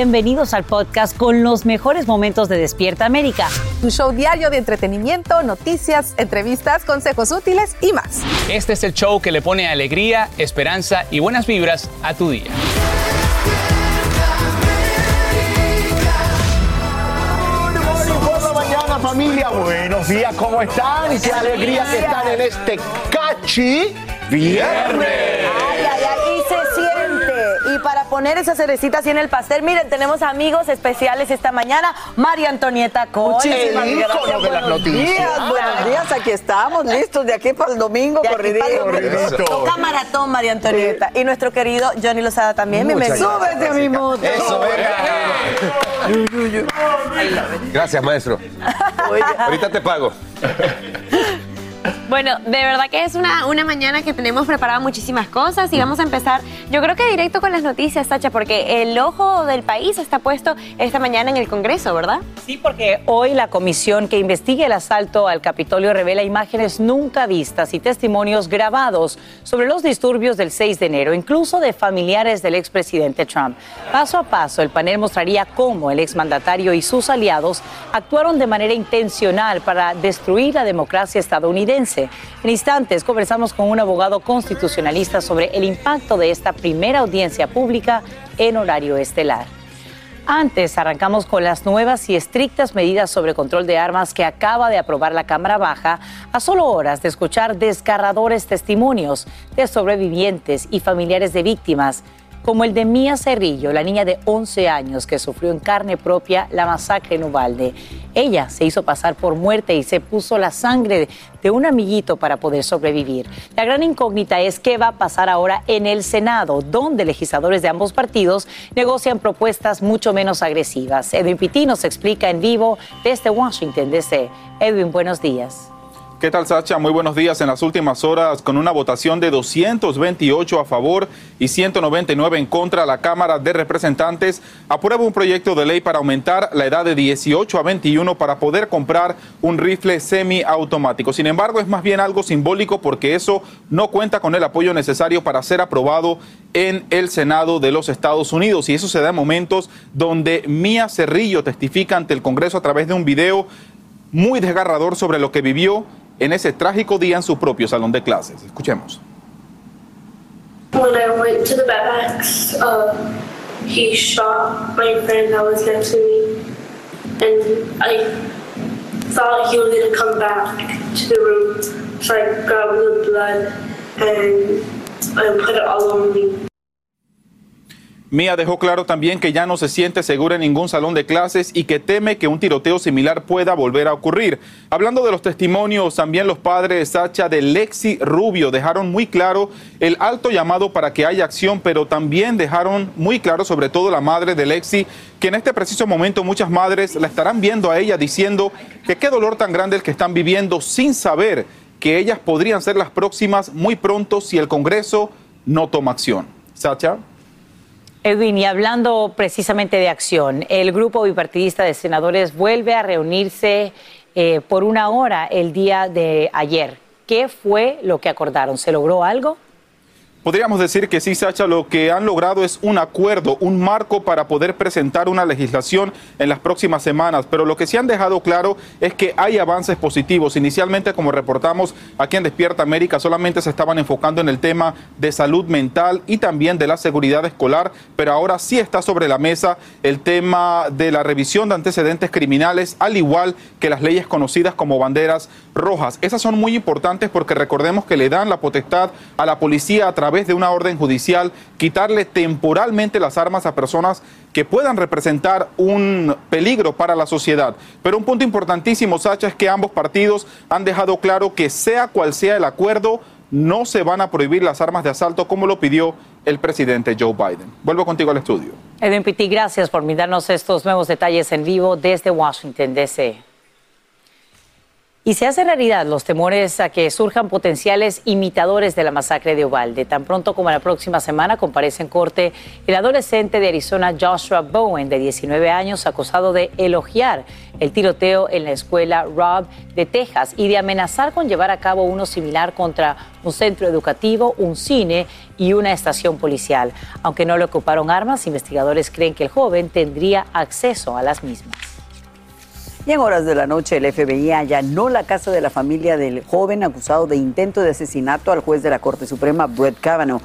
Bienvenidos al podcast con los mejores momentos de Despierta América. Un show diario de entretenimiento, noticias, entrevistas, consejos útiles y más. Este es el show que le pone alegría, esperanza y buenas vibras a tu día. mañana familia, buenos días, ¿cómo están? Qué alegría que están en este cachi viernes. Poner esa cerecita así en el pastel, miren, tenemos amigos especiales esta mañana. María Antonieta gracias. ícono de las Buenos noticias. días, buenos días, aquí estamos, listos de aquí para el domingo, corridito. Toca maratón, María Antonieta. Y nuestro querido Johnny Lozada también. Bienvenido. Súbete a mi moto. Eso, Gracias, maestro. Ahorita te pago. Bueno, de verdad que es una, una mañana que tenemos preparado muchísimas cosas y vamos a empezar, yo creo que directo con las noticias, Sacha, porque el ojo del país está puesto esta mañana en el Congreso, ¿verdad? Sí, porque hoy la comisión que investiga el asalto al Capitolio revela imágenes nunca vistas y testimonios grabados sobre los disturbios del 6 de enero, incluso de familiares del expresidente Trump. Paso a paso, el panel mostraría cómo el exmandatario y sus aliados actuaron de manera intencional para destruir la democracia estadounidense. En instantes conversamos con un abogado constitucionalista sobre el impacto de esta primera audiencia pública en horario estelar. Antes arrancamos con las nuevas y estrictas medidas sobre control de armas que acaba de aprobar la Cámara Baja a solo horas de escuchar desgarradores testimonios de sobrevivientes y familiares de víctimas, como el de Mía Cerrillo, la niña de 11 años que sufrió en carne propia la masacre en Ubalde. Ella se hizo pasar por muerte y se puso la sangre de un amiguito para poder sobrevivir. La gran incógnita es qué va a pasar ahora en el Senado, donde legisladores de ambos partidos negocian propuestas mucho menos agresivas. Edwin Pitti nos explica en vivo desde Washington, D.C. Edwin, buenos días. ¿Qué tal, Sacha? Muy buenos días. En las últimas horas, con una votación de 228 a favor y 199 en contra, la Cámara de Representantes aprueba un proyecto de ley para aumentar la edad de 18 a 21 para poder comprar un rifle semiautomático. Sin embargo, es más bien algo simbólico porque eso no cuenta con el apoyo necesario para ser aprobado en el Senado de los Estados Unidos. Y eso se da en momentos donde Mía Cerrillo testifica ante el Congreso a través de un video muy desgarrador sobre lo que vivió en ese trágico día en su propio salón de clases. Escuchemos. When I went to the backpacks, uh, he shot my friend that was next to me, and I thought he was gonna come back to the room, so I grabbed the blood and I put it all over me. Mía dejó claro también que ya no se siente segura en ningún salón de clases y que teme que un tiroteo similar pueda volver a ocurrir. Hablando de los testimonios, también los padres Sacha de Lexi Rubio dejaron muy claro el alto llamado para que haya acción, pero también dejaron muy claro, sobre todo la madre de Lexi, que en este preciso momento muchas madres la estarán viendo a ella diciendo que qué dolor tan grande el que están viviendo sin saber que ellas podrían ser las próximas muy pronto si el Congreso no toma acción. Sacha. Edwin, y hablando precisamente de acción, el grupo bipartidista de senadores vuelve a reunirse eh, por una hora el día de ayer. ¿Qué fue lo que acordaron? ¿Se logró algo? Podríamos decir que sí, Sacha, lo que han logrado es un acuerdo, un marco para poder presentar una legislación en las próximas semanas, pero lo que sí han dejado claro es que hay avances positivos. Inicialmente, como reportamos aquí en Despierta América, solamente se estaban enfocando en el tema de salud mental y también de la seguridad escolar, pero ahora sí está sobre la mesa el tema de la revisión de antecedentes criminales, al igual que las leyes conocidas como banderas rojas. Esas son muy importantes porque recordemos que le dan la potestad a la policía a través de una orden judicial quitarle temporalmente las armas a personas que puedan representar un peligro para la sociedad. Pero un punto importantísimo, Sacha, es que ambos partidos han dejado claro que sea cual sea el acuerdo, no se van a prohibir las armas de asalto como lo pidió el presidente Joe Biden. Vuelvo contigo al estudio. Edwin Pitti, gracias por darnos estos nuevos detalles en vivo desde Washington, D.C. Y se hacen realidad los temores a que surjan potenciales imitadores de la masacre de Uvalde. Tan pronto como la próxima semana comparece en corte el adolescente de Arizona Joshua Bowen, de 19 años, acusado de elogiar el tiroteo en la escuela Robb de Texas y de amenazar con llevar a cabo uno similar contra un centro educativo, un cine y una estación policial. Aunque no le ocuparon armas, investigadores creen que el joven tendría acceso a las mismas. Y en horas de la noche el FBI allanó la casa de la familia del joven acusado de intento de asesinato al juez de la Corte Suprema, Brett Kavanaugh.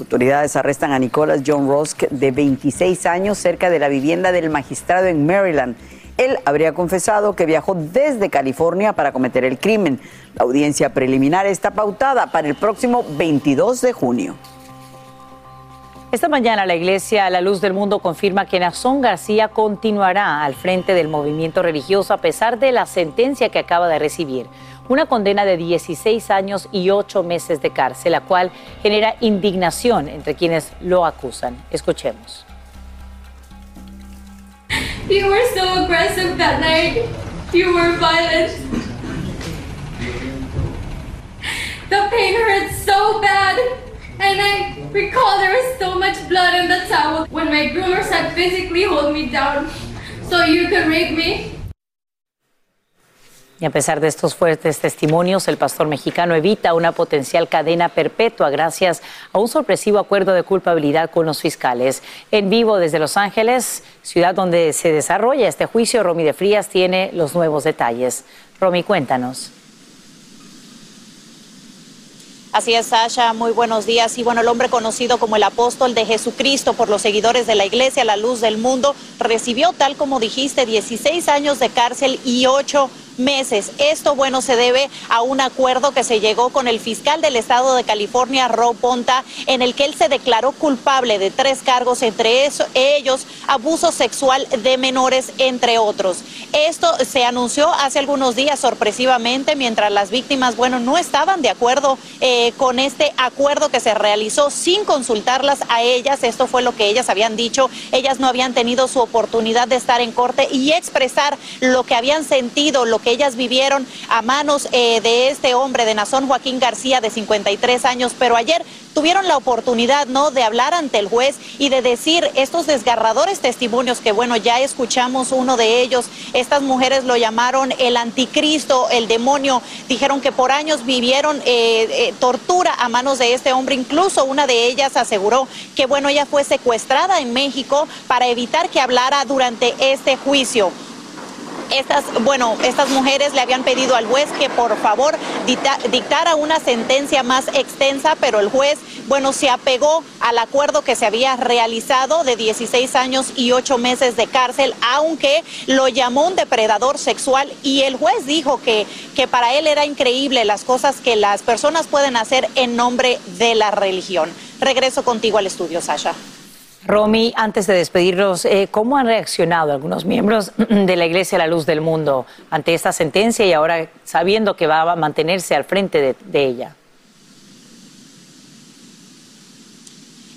Autoridades arrestan a Nicholas John Rosk, de 26 años, cerca de la vivienda del magistrado en Maryland. Él habría confesado que viajó desde California para cometer el crimen. La audiencia preliminar está pautada para el próximo 22 de junio. Esta mañana la Iglesia a la Luz del Mundo confirma que Nazón García continuará al frente del movimiento religioso a pesar de la sentencia que acaba de recibir. Una condena de 16 años y 8 meses de cárcel, la cual genera indignación entre quienes lo acusan. Escuchemos. You were so aggressive that night. You were violent. The pain hurt so bad. And I recall there was so much blood in the towel when my physically hold me down so you could rape me. Y a pesar de estos fuertes testimonios, el pastor mexicano evita una potencial cadena perpetua gracias a un sorpresivo acuerdo de culpabilidad con los fiscales. En vivo desde Los Ángeles, ciudad donde se desarrolla este juicio, Romy de Frías tiene los nuevos detalles. Romy, cuéntanos. Así es, Sasha, muy buenos días. Y bueno, el hombre conocido como el apóstol de Jesucristo por los seguidores de la iglesia, la luz del mundo, recibió, tal como dijiste, 16 años de cárcel y 8 meses. Esto, bueno, se debe a un acuerdo que se llegó con el fiscal del estado de California, Rob Ponta, en el que él se declaró culpable de tres cargos, entre ellos abuso sexual de menores, entre otros. Esto se anunció hace algunos días sorpresivamente, mientras las víctimas, bueno, no estaban de acuerdo eh, con este acuerdo que se realizó sin consultarlas a ellas. Esto fue lo que ellas habían dicho. Ellas no habían tenido su oportunidad de estar en corte y expresar lo que habían sentido, lo que ellas vivieron a manos eh, de este hombre, de Nazón Joaquín García, de 53 años, pero ayer tuvieron la oportunidad, ¿no?, de hablar ante el juez y de decir estos desgarradores testimonios que, bueno, ya escuchamos uno de ellos. Estas mujeres lo llamaron el anticristo, el demonio. Dijeron que por años vivieron eh, eh, tortura a manos de este hombre. Incluso una de ellas aseguró que, bueno, ella fue secuestrada en México para evitar que hablara durante este juicio. Estas, bueno, estas mujeres le habían pedido al juez que por favor dictara una sentencia más extensa, pero el juez, bueno, se apegó al acuerdo que se había realizado de 16 años y 8 meses de cárcel, aunque lo llamó un depredador sexual y el juez dijo que, que para él era increíble las cosas que las personas pueden hacer en nombre de la religión. Regreso contigo al estudio, Sasha. Romy, antes de despedirnos, eh, ¿cómo han reaccionado algunos miembros de la Iglesia La Luz del Mundo ante esta sentencia y ahora sabiendo que va a mantenerse al frente de ella?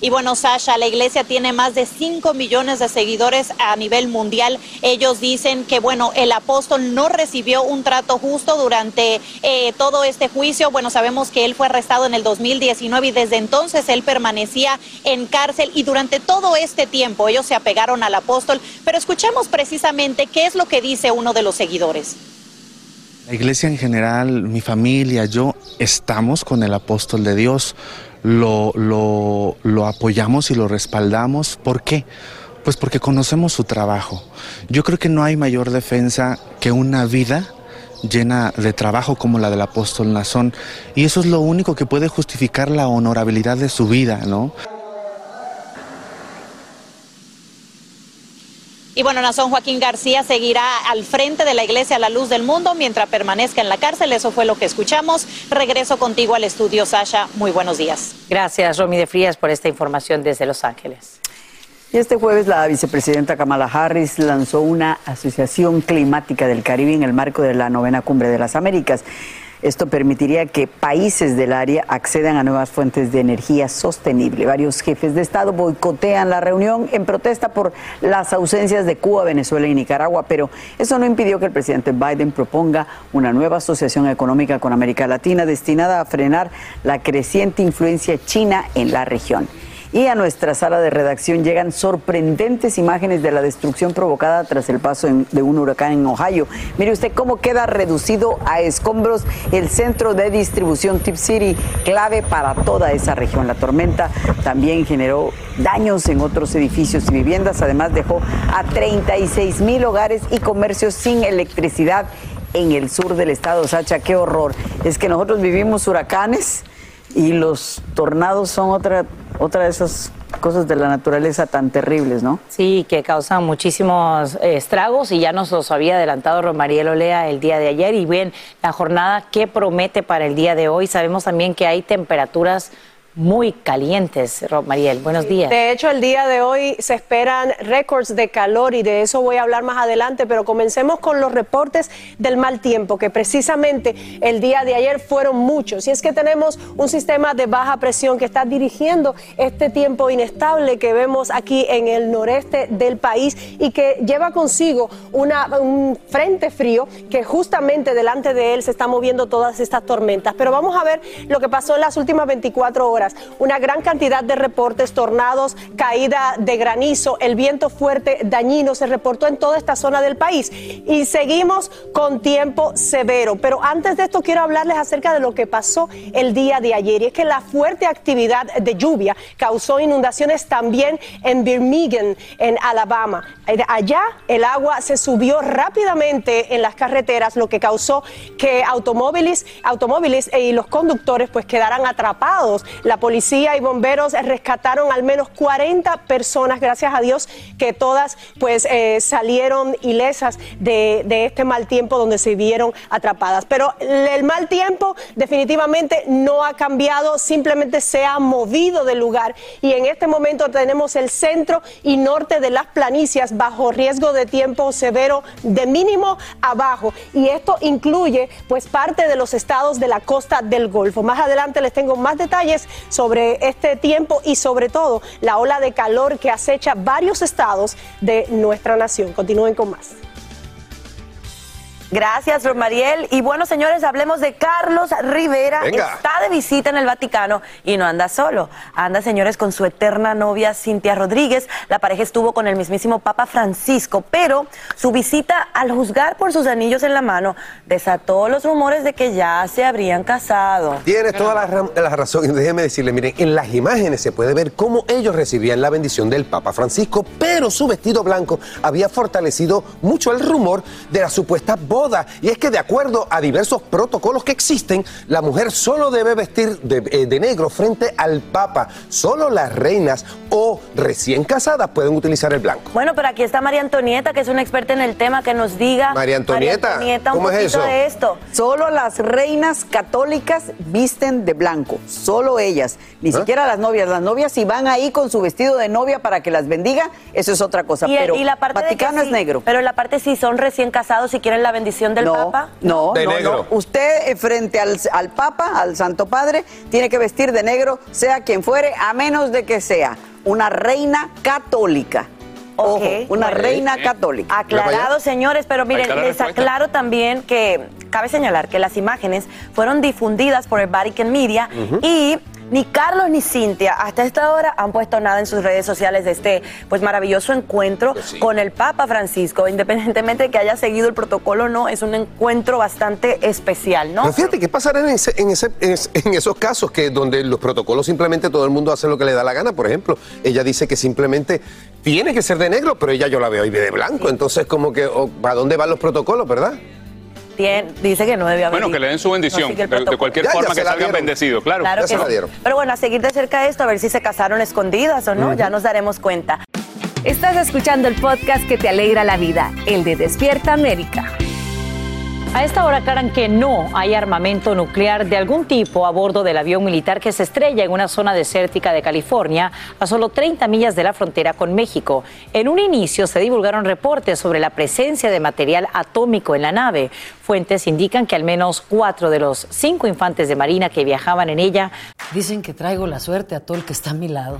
Y bueno, Sasha, la iglesia tiene más de 5 millones de seguidores a nivel mundial. Ellos dicen que, bueno, el apóstol no recibió un trato justo durante eh, todo este juicio. Bueno, sabemos que él fue arrestado en el 2019 y desde entonces él permanecía en cárcel y durante todo este tiempo ellos se apegaron al apóstol. Pero escuchemos precisamente qué es lo que dice uno de los seguidores. La iglesia en general, mi familia, yo, estamos con el apóstol de Dios lo, lo, lo apoyamos y lo respaldamos. ¿Por qué? Pues porque conocemos su trabajo. Yo creo que no hay mayor defensa que una vida llena de trabajo como la del apóstol Nazón. Y eso es lo único que puede justificar la honorabilidad de su vida, ¿no? Y bueno, Nazón Joaquín García seguirá al frente de la Iglesia a la Luz del Mundo mientras permanezca en la cárcel. Eso fue lo que escuchamos. Regreso contigo al estudio, Sasha. Muy buenos días. Gracias, Romy de Frías, por esta información desde Los Ángeles. Y este jueves la vicepresidenta Kamala Harris lanzó una asociación climática del Caribe en el marco de la novena cumbre de las Américas. Esto permitiría que países del área accedan a nuevas fuentes de energía sostenible. Varios jefes de Estado boicotean la reunión en protesta por las ausencias de Cuba, Venezuela y Nicaragua, pero eso no impidió que el presidente Biden proponga una nueva asociación económica con América Latina destinada a frenar la creciente influencia china en la región. Y a nuestra sala de redacción llegan sorprendentes imágenes de la destrucción provocada tras el paso de un huracán en Ohio. Mire usted cómo queda reducido a escombros el centro de distribución Tip City, clave para toda esa región. La tormenta también generó daños en otros edificios y viviendas, además dejó a 36 mil hogares y comercios sin electricidad en el sur del estado. Sacha, qué horror. Es que nosotros vivimos huracanes y los tornados son otra, otra de esas cosas de la naturaleza tan terribles, ¿no? Sí, que causan muchísimos eh, estragos y ya nos los había adelantado Romariel Olea el día de ayer. Y bien, la jornada que promete para el día de hoy, sabemos también que hay temperaturas muy calientes. Romariel, buenos días. De hecho, el día de hoy se esperan récords de calor y de eso voy a hablar más adelante, pero comencemos con los reportes del mal tiempo, que precisamente el día de ayer fueron muchos. Y es que tenemos un sistema de baja presión que está dirigiendo este tiempo inestable que vemos aquí en el noreste del país y que lleva consigo una, un frente frío que justamente delante de él se están moviendo todas estas tormentas. Pero vamos a ver lo que pasó en las últimas 24 horas. Una gran cantidad de reportes, tornados, caída de granizo, el viento fuerte dañino se reportó en toda esta zona del país. Y seguimos con tiempo severo. Pero antes de esto quiero hablarles acerca de lo que pasó el día de ayer. Y es que la fuerte actividad de lluvia causó inundaciones también en Birmingham, en Alabama. Allá el agua se subió rápidamente en las carreteras, lo que causó que automóviles, automóviles y los conductores pues quedaran atrapados. Policía y bomberos rescataron al menos 40 personas, gracias a Dios, que todas pues eh, salieron ilesas de, este mal tiempo donde se vieron atrapadas. Pero el mal tiempo definitivamente no ha cambiado, simplemente se ha movido del lugar y en este momento tenemos el centro y norte de las planicias bajo riesgo de tiempo severo de mínimo a bajo y esto incluye pues parte de los estados de la costa del Golfo. Más adelante les tengo más detalles sobre este tiempo y sobre todo la ola de calor que acecha varios estados de nuestra nación. Continúen con más. Gracias, Romariel. Y bueno, señores, hablemos de Carlos Rivera. Venga. Está de visita en el Vaticano y no anda solo. Anda, señores, con su eterna novia Cintia Rodríguez. La pareja estuvo con el mismísimo Papa Francisco, pero su visita, al juzgar por sus anillos en la mano, desató los rumores de que ya se habrían casado. Tienes toda la, ra- la razón. Y déjeme decirle, miren, en las imágenes se puede ver cómo ellos recibían la bendición del Papa Francisco, pero su vestido blanco había fortalecido mucho el rumor de la supuesta boda. Y es que de acuerdo a diversos protocolos que existen, la mujer solo debe vestir de, eh, de negro frente al Papa. Solo las reinas o recién casadas pueden utilizar el blanco. Bueno, pero aquí está María Antonieta, que es una experta en el tema, que nos diga. María Antonieta, Antonieta, un ¿cómo es poquito eso? de esto. Solo las reinas católicas visten de blanco, solo ellas, ni siquiera las novias. Las novias si van ahí con su vestido de novia para que las bendiga, eso es otra cosa, Y, pero y la parte de que Vaticano es negro. Pero la parte si son recién casados y quieren la bendición del no, Papa. No, De no, negro. no. Usted eh, frente al, al Papa, al Santo Padre, tiene que vestir de negro, sea quien fuere, a menos de que sea una reina católica. Ojo, Ok. una Bueno. reina católica. Aclarado, señores, pero miren, les respuesta. aclaro también que cabe señalar que las imágenes fueron difundidas por el Vatican Media y ni Carlos ni Cintia hasta esta hora han puesto nada en sus redes sociales de este pues maravilloso encuentro con el Papa Francisco, independientemente de que haya seguido el protocolo o no, es un encuentro bastante especial, ¿no? Pero fíjate, ¿qué pasará en, ese- en, ese- en es- en esos casos que donde los protocolos simplemente todo el mundo hace lo que le da la gana? Por ejemplo, ella dice que simplemente tiene que ser de negro, pero ella yo la veo hoy de blanco. Entonces, como que, ¿para dónde van los protocolos, verdad? Dice que no debe haber. Bueno, que le den su bendición. de, de cualquier Ya, forma que salgan dieron. bendecidos, claro. Claro que sí. Pero bueno, a seguir de cerca esto, a ver si se casaron escondidas o no, ya nos daremos cuenta. Estás escuchando el podcast que te alegra la vida, el de Despierta América. A esta hora aclaran que no hay armamento nuclear de algún tipo a bordo del avión militar que se estrella en una zona desértica de California, a solo 30 millas de la frontera con México. En un inicio se divulgaron reportes sobre la presencia de material atómico en la nave. Fuentes indican que al menos cuatro de los cinco infantes de Marina que viajaban en ella Dicen que traigo la suerte a todo el que está a mi lado.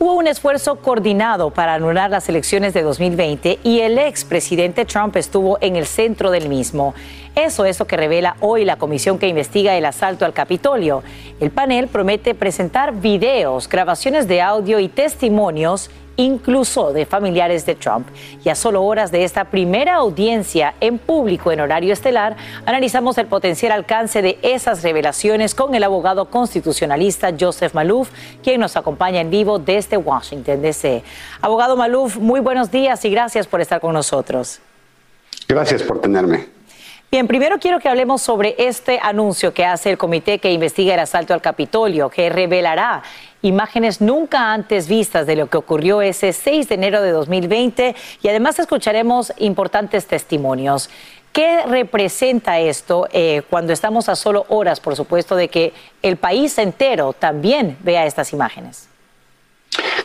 Hubo un esfuerzo coordinado para anular las elecciones de 2020 y el expresidente Trump estuvo en el centro del mismo. Eso es lo que revela hoy la comisión que investiga el asalto al Capitolio. El panel promete presentar videos, grabaciones de audio y testimonios incluso de familiares de Trump. Y a solo horas de esta primera audiencia en público en horario estelar, analizamos el potencial alcance de esas revelaciones con el abogado constitucionalista Joseph Malouf, quien nos acompaña en vivo desde Washington, D.C. Abogado Malouf, muy buenos días y gracias por estar con nosotros. Gracias por tenerme. Bien, primero quiero que hablemos sobre este anuncio que hace el comité que investiga el asalto al Capitolio, que revelará imágenes nunca antes vistas de lo que ocurrió ese 6 de enero de 2020 y además escucharemos importantes testimonios. ¿Qué representa esto eh, cuando estamos a solo horas, por supuesto, de que el país entero también vea estas imágenes?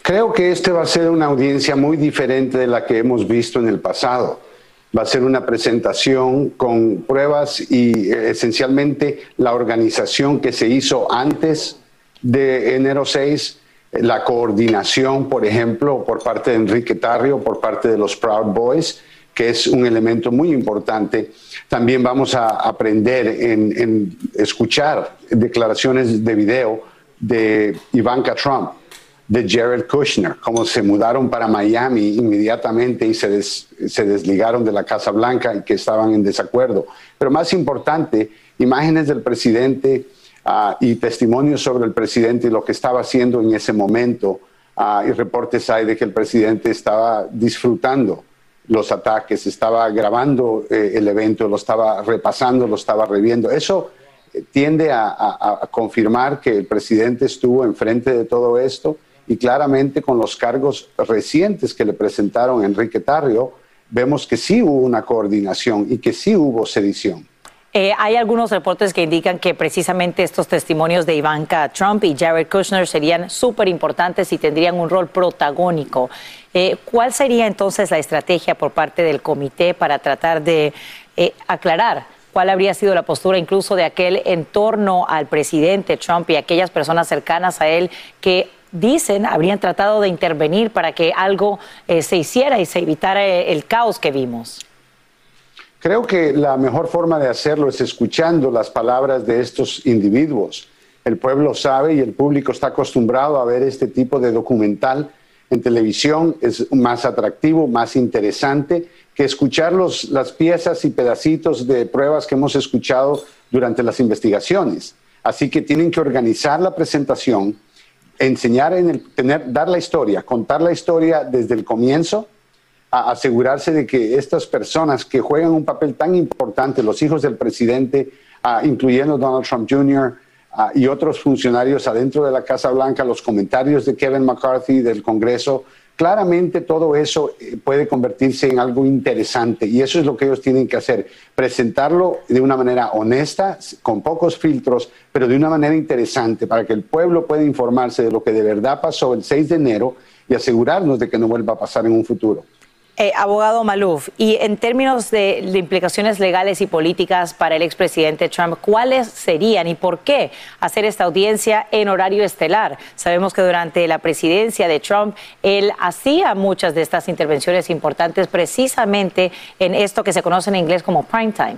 Creo que este va a ser una audiencia muy diferente de la que hemos visto en el pasado. Va a ser una presentación con pruebas y eh, esencialmente la organización que se hizo antes de enero 6, la coordinación, por ejemplo, por parte de Enrique Tarrio, por parte de los Proud Boys, que es un elemento muy importante. También vamos a aprender en, escuchar declaraciones de video de Ivanka Trump, de Jared Kushner, cómo se mudaron para Miami inmediatamente y se, des- se desligaron de la Casa Blanca y que estaban en desacuerdo. Pero más importante, imágenes del presidente ah, y testimonios sobre el presidente y lo que estaba haciendo en ese momento. Ah, y reportes hay de que el presidente estaba disfrutando los ataques, estaba grabando eh, el evento, lo estaba repasando, lo estaba reviendo. Eso eh, tiende a confirmar que el presidente estuvo enfrente de todo esto y claramente con los cargos recientes que le presentaron Enrique Tarrio, vemos que sí hubo una coordinación y que sí hubo sedición. Eh, hay algunos reportes que indican que precisamente estos testimonios de Ivanka Trump y Jared Kushner serían súper importantes y tendrían un rol protagónico. Eh, ¿Cuál sería entonces la estrategia por parte del comité para tratar de eh, aclarar cuál habría sido la postura incluso de aquel en torno al presidente Trump y aquellas personas cercanas a él que dicen habrían tratado de intervenir para que algo eh, se hiciera y se evitara eh, el caos que vimos? Creo que la mejor forma de hacerlo es escuchando las palabras de estos individuos. El pueblo sabe y el público está acostumbrado a ver este tipo de documental en televisión. Es más atractivo, más interesante que escuchar los- las piezas y pedacitos de pruebas que hemos escuchado durante las investigaciones. Así que tienen que organizar la presentación, enseñar en el, tener, dar la historia, contar la historia desde el comienzo a asegurarse de que estas personas que juegan un papel tan importante, los hijos del presidente, ah, incluyendo Donald Trump Jr. ah, y otros funcionarios adentro de la Casa Blanca, los comentarios de Kevin McCarthy del Congreso, claramente todo eso eh, puede convertirse en algo interesante y eso es lo que ellos tienen que hacer, presentarlo de una manera honesta, con pocos filtros, pero de una manera interesante para que el pueblo pueda informarse de lo que de verdad pasó el 6 de enero y asegurarnos de que no vuelva a pasar en un futuro. Eh, abogado Maluf, y en términos de, de implicaciones legales y políticas para el expresidente Trump, ¿cuáles serían y por qué hacer esta audiencia en horario estelar? Sabemos que durante la presidencia de Trump, él hacía muchas de estas intervenciones importantes precisamente en esto que se conoce en inglés como prime time.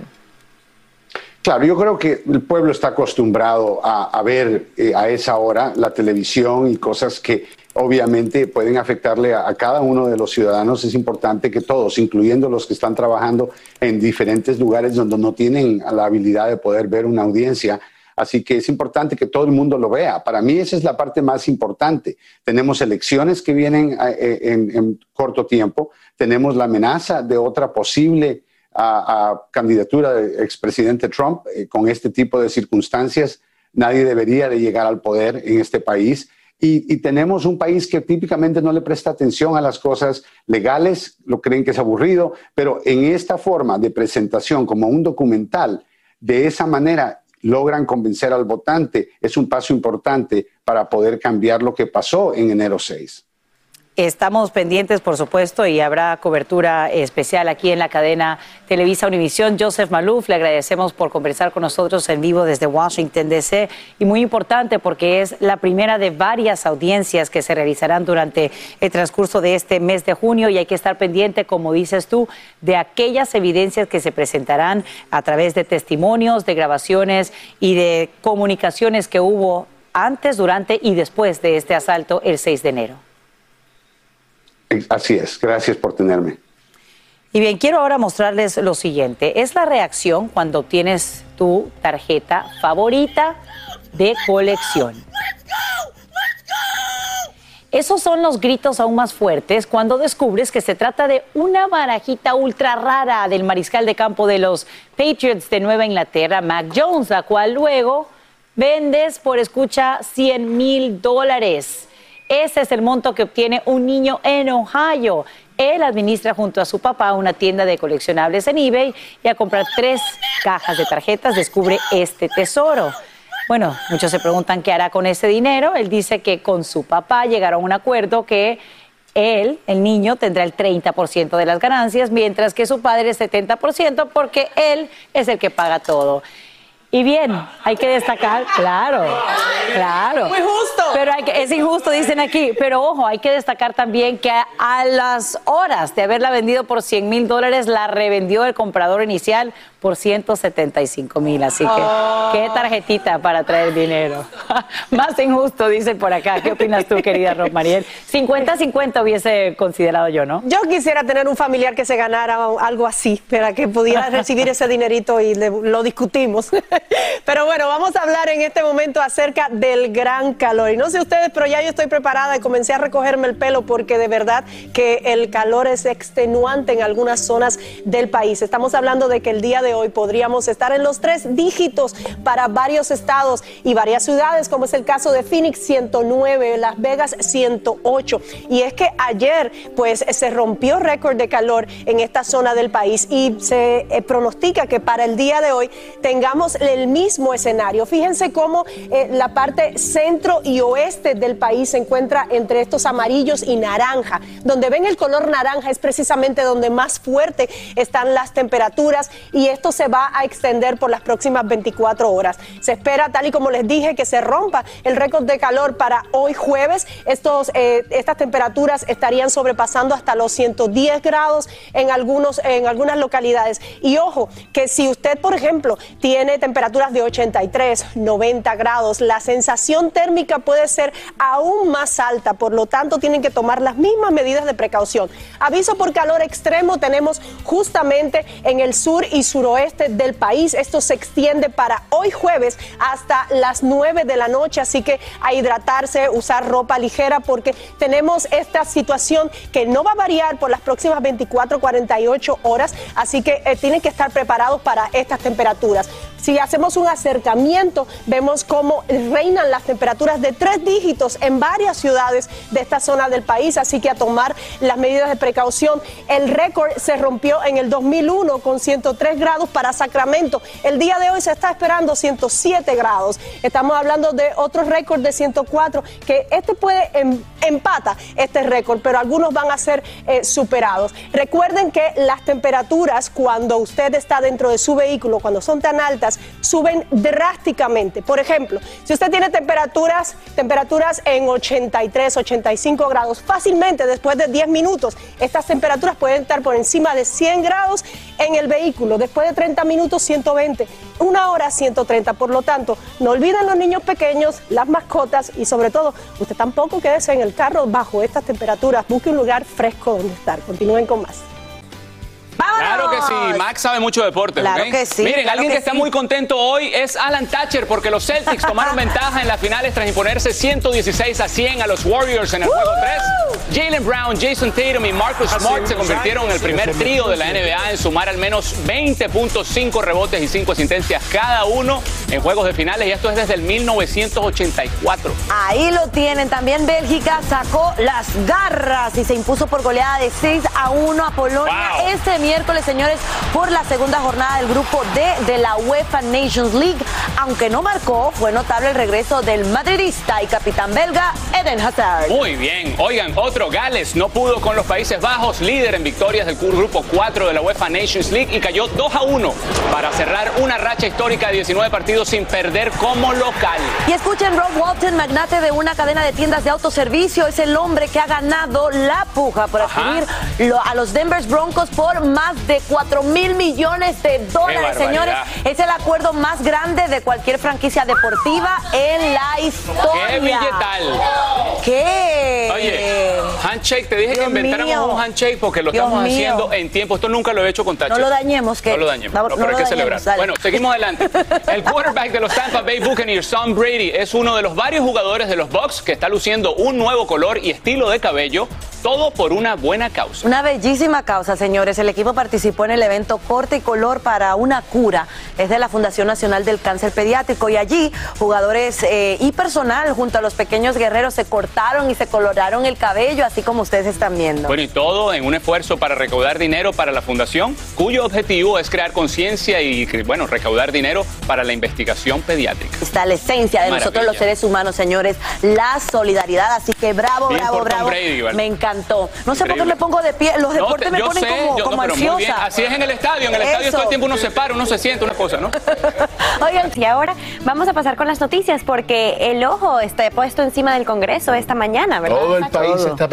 Claro, yo creo que el pueblo está acostumbrado a, a ver eh, a esa hora la televisión y cosas que obviamente pueden afectarle a, a cada uno de los ciudadanos. Es importante que todos, incluyendo los que están trabajando en diferentes lugares donde no tienen la habilidad de poder ver una audiencia, Así que es importante que todo el mundo lo vea. Para mí esa es la parte más importante. Tenemos elecciones que vienen eh, en, en corto tiempo, tenemos la amenaza de otra posible a, a candidatura del expresidente Trump eh, con este tipo de circunstancias. Nadie debería de llegar al poder en este país. Y, y, tenemos un país que típicamente no le presta atención a las cosas legales, lo creen que es aburrido, pero en esta forma de presentación como un documental, de esa manera logran convencer al votante. Es un paso importante para poder cambiar lo que pasó en enero 6. Estamos pendientes, por supuesto, y habrá cobertura especial aquí en la cadena Televisa Univisión. Joseph Maluf, le agradecemos por conversar con nosotros en vivo desde Washington, D.C. Y muy importante porque es la primera de varias audiencias que se realizarán durante el transcurso de este mes de junio y hay que estar pendiente, como dices tú, de aquellas evidencias que se presentarán a través de testimonios, de grabaciones y de comunicaciones que hubo antes, durante y después de este asalto el 6 de enero. Así es, gracias por tenerme. Y bien, quiero ahora mostrarles lo siguiente. Es la reacción cuando obtienes tu tarjeta favorita de colección. Esos son los gritos aún más fuertes cuando descubres que se trata de una barajita ultra rara del mariscal de campo de los Patriots de Nueva Inglaterra, Mac Jones, la cual luego vendes por escucha 100 mil dólares. Ese es el monto que obtiene un niño en Ohio. Él administra junto a su papá una tienda de coleccionables en eBay y al comprar tres cajas de tarjetas descubre este tesoro. Bueno, muchos se preguntan qué hará con ese dinero. Él dice que con su papá llegaron a un acuerdo que él, el niño, tendrá el 30% de las ganancias, mientras que su padre el 70% porque él es el que paga todo. Y bien, hay que destacar, claro, claro. Muy justo. Pero hay que, es injusto, dicen aquí. Pero ojo, hay que destacar también que a, a las horas de haberla vendido por 100 mil dólares, la revendió el comprador inicial por 175 mil. Así que, Oh. qué tarjetita para traer dinero. Más injusto, dicen por acá. ¿Qué opinas tú, querida Rosmariel? 50-50 hubiese considerado yo, ¿no? Yo quisiera tener un familiar que se ganara algo así, para que pudiera recibir ese dinerito y le- lo discutimos. Pero bueno, vamos a hablar en este momento acerca del gran calor. Y no sé ustedes, pero ya yo estoy preparada y comencé a recogerme el pelo porque de verdad que el calor es extenuante en algunas zonas del país. Estamos hablando de que el día de hoy podríamos estar en los tres dígitos para varios estados y varias ciudades, como es el caso de Phoenix 109, Las Vegas 108. Y es que ayer pues se rompió récord de calor en esta zona del país y se eh, pronostica que para el día de hoy tengamos el mismo escenario. Fíjense cómo eh, la parte centro y oeste del país se encuentra entre estos amarillos y naranja. Donde ven el color naranja es precisamente donde más fuerte están las temperaturas y esto se va a extender por las próximas 24 horas. Se espera, tal y como les dije, que se rompa el récord de calor para hoy jueves. Estos, eh, estas temperaturas estarían sobrepasando hasta los 110 grados en, algunos, en algunas localidades. Y ojo, que si usted, por ejemplo, tiene temperaturas de 83, 90 grados, la sensación térmica puede ser aún más alta. Por lo tanto, tienen que tomar las mismas medidas de precaución. Aviso por calor extremo tenemos justamente en el sur y suroeste del país. Esto se extiende para hoy jueves hasta las 9 de la noche, así que a hidratarse, usar ropa ligera porque tenemos esta situación que no va a variar por las próximas 24, 48 horas, así que eh, tienen que estar preparados para estas temperaturas. Si hacemos un acercamiento, vemos cómo reinan las temperaturas de tres dígitos en varias ciudades de esta zona del país, así que a tomar las medidas de precaución. El récord se rompió en el 2001 con 103 grados para Sacramento. El día de hoy se está esperando 107 grados. Estamos hablando de otro récord de 104, que este puede em- empata este récord, pero algunos van a ser eh, superados. Recuerden que las temperaturas cuando usted está dentro de su vehículo, cuando son tan altas, suben drásticamente. Por ejemplo, si usted tiene temperaturas, temperaturas en 83, 85 grados, fácilmente después de 10 minutos, estas temperaturas pueden estar por encima de 100 grados En el vehículo, después de 30 minutos, 120. Una hora, 130. Por lo tanto, no olviden los niños pequeños, las mascotas y sobre todo, usted tampoco quédese en el carro bajo estas temperaturas. Busque un lugar fresco donde estar. Continúen con más. Claro que sí, Max sabe mucho de deporte. Claro que sí, Miren, claro alguien que, que está sí. muy contento hoy es Alan Thatcher porque los Celtics tomaron ventaja en las finales tras imponerse 116 a 100 a los Warriors en el juego 3. Jalen Brown, Jason Tatum y Marcus Smart se convirtieron en el primer trío de la NBA en sumar al menos 20.5 rebotes y 5 asistencias cada uno en juegos de finales y esto es desde el 1984. Ahí lo tienen. También Bélgica sacó las garras y se impuso por goleada de 6 a 1 a Polonia Wow. este miércoles, señores, por la segunda jornada del grupo D de la UEFA Nations League. Aunque no marcó, fue notable el regreso del madridista y capitán belga Eden Hazard. Muy bien. Oigan, otro Gales no pudo con los Países Bajos, líder en victorias del grupo 4 de la UEFA Nations League y cayó 2 a 1 para cerrar una racha histórica de 19 partidos sin perder como local. Y escuchen, Rob Walton, magnate de una cadena de tiendas de autoservicio, es el hombre que ha ganado la puja por adquirir a los Denver Broncos por más de 4 mil millones de dólares, señores. Es el acuerdo más grande de cualquier franquicia deportiva en la historia. ¡Qué billetal! ¿Qué? Oye, handshake, te dije que inventáramos mío. un handshake porque lo Dios estamos mío. haciendo en tiempo. Esto nunca lo he hecho con Thatcher. No lo dañemos, que No lo dañemos, no- no, pero hay que celebrar. dale. Bueno, seguimos adelante. El quarterback de los Tampa Bay Buccaneers, Tom Brady, es uno de los varios jugadores de los Bucks que está luciendo un nuevo color y estilo de cabello, todo por una buena causa. Una bellísima causa, señores. El equipo participó en el evento Corte y Color para una cura. Es de la Fundación Nacional del Cáncer Pediátrico. Y allí, jugadores eh, y personal junto a los pequeños guerreros se cortaron y se coloraron el cabello, así como ustedes están viendo. Bueno, y todo en un esfuerzo para recaudar dinero para la fundación, cuyo objetivo es crear conciencia y, bueno, recaudar dinero para la investigación pediátrica. Está la esencia de nosotros los seres humanos, señores, la solidaridad. Así que bravo, Bien bravo, bravo. Brady, ¿vale? me encantó. No sé por qué me pongo de pie. Los No, deportes te- me ponen sé, como, yo- como no, ansiosa. Así es en el estadio. En el estadio todo el tiempo uno se para, uno se siente, una cosa, ¿no? Oigan, y ahora vamos a pasar con las noticias porque el ojo está puesto encima del Congreso esta mañana, ¿verdad? Todo el país está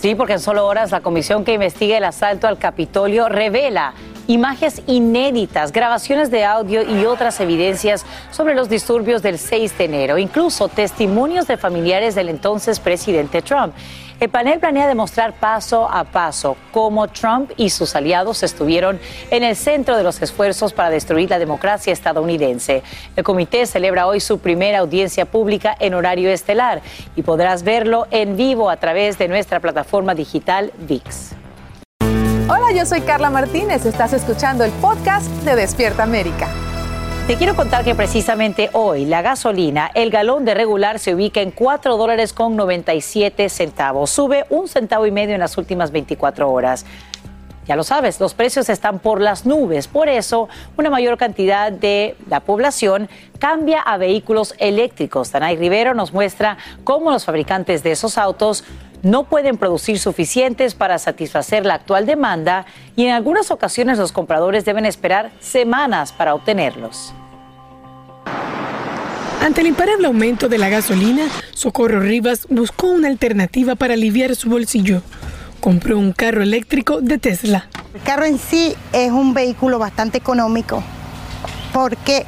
Sí, porque en solo horas la comisión que investiga el asalto al Capitolio revela imágenes inéditas, grabaciones de audio y otras evidencias sobre los disturbios del 6 de enero, incluso testimonios de familiares del entonces presidente Trump. El panel planea demostrar paso a paso cómo Trump y sus aliados estuvieron en el centro de los esfuerzos para destruir la democracia estadounidense. El comité celebra hoy su primera audiencia pública en horario estelar y podrás verlo en vivo a través de nuestra plataforma digital VIX. Hola, yo soy Carla Martínez. Estás escuchando el podcast de Despierta América. Te quiero contar que precisamente hoy la gasolina, el galón de regular se ubica en 4 dólares con 97 centavos. Sube un centavo y medio en las últimas 24 horas. Ya lo sabes, los precios están por las nubes. Por eso, una mayor cantidad de la población cambia a vehículos eléctricos. Tanay Rivero nos muestra cómo los fabricantes de esos autos no pueden producir suficientes para satisfacer la actual demanda y en algunas ocasiones los compradores deben esperar semanas para obtenerlos. Ante el imparable aumento de la gasolina, Socorro Rivas buscó una alternativa para aliviar su bolsillo. Compró un carro eléctrico de Tesla. El carro en sí es un vehículo bastante económico porque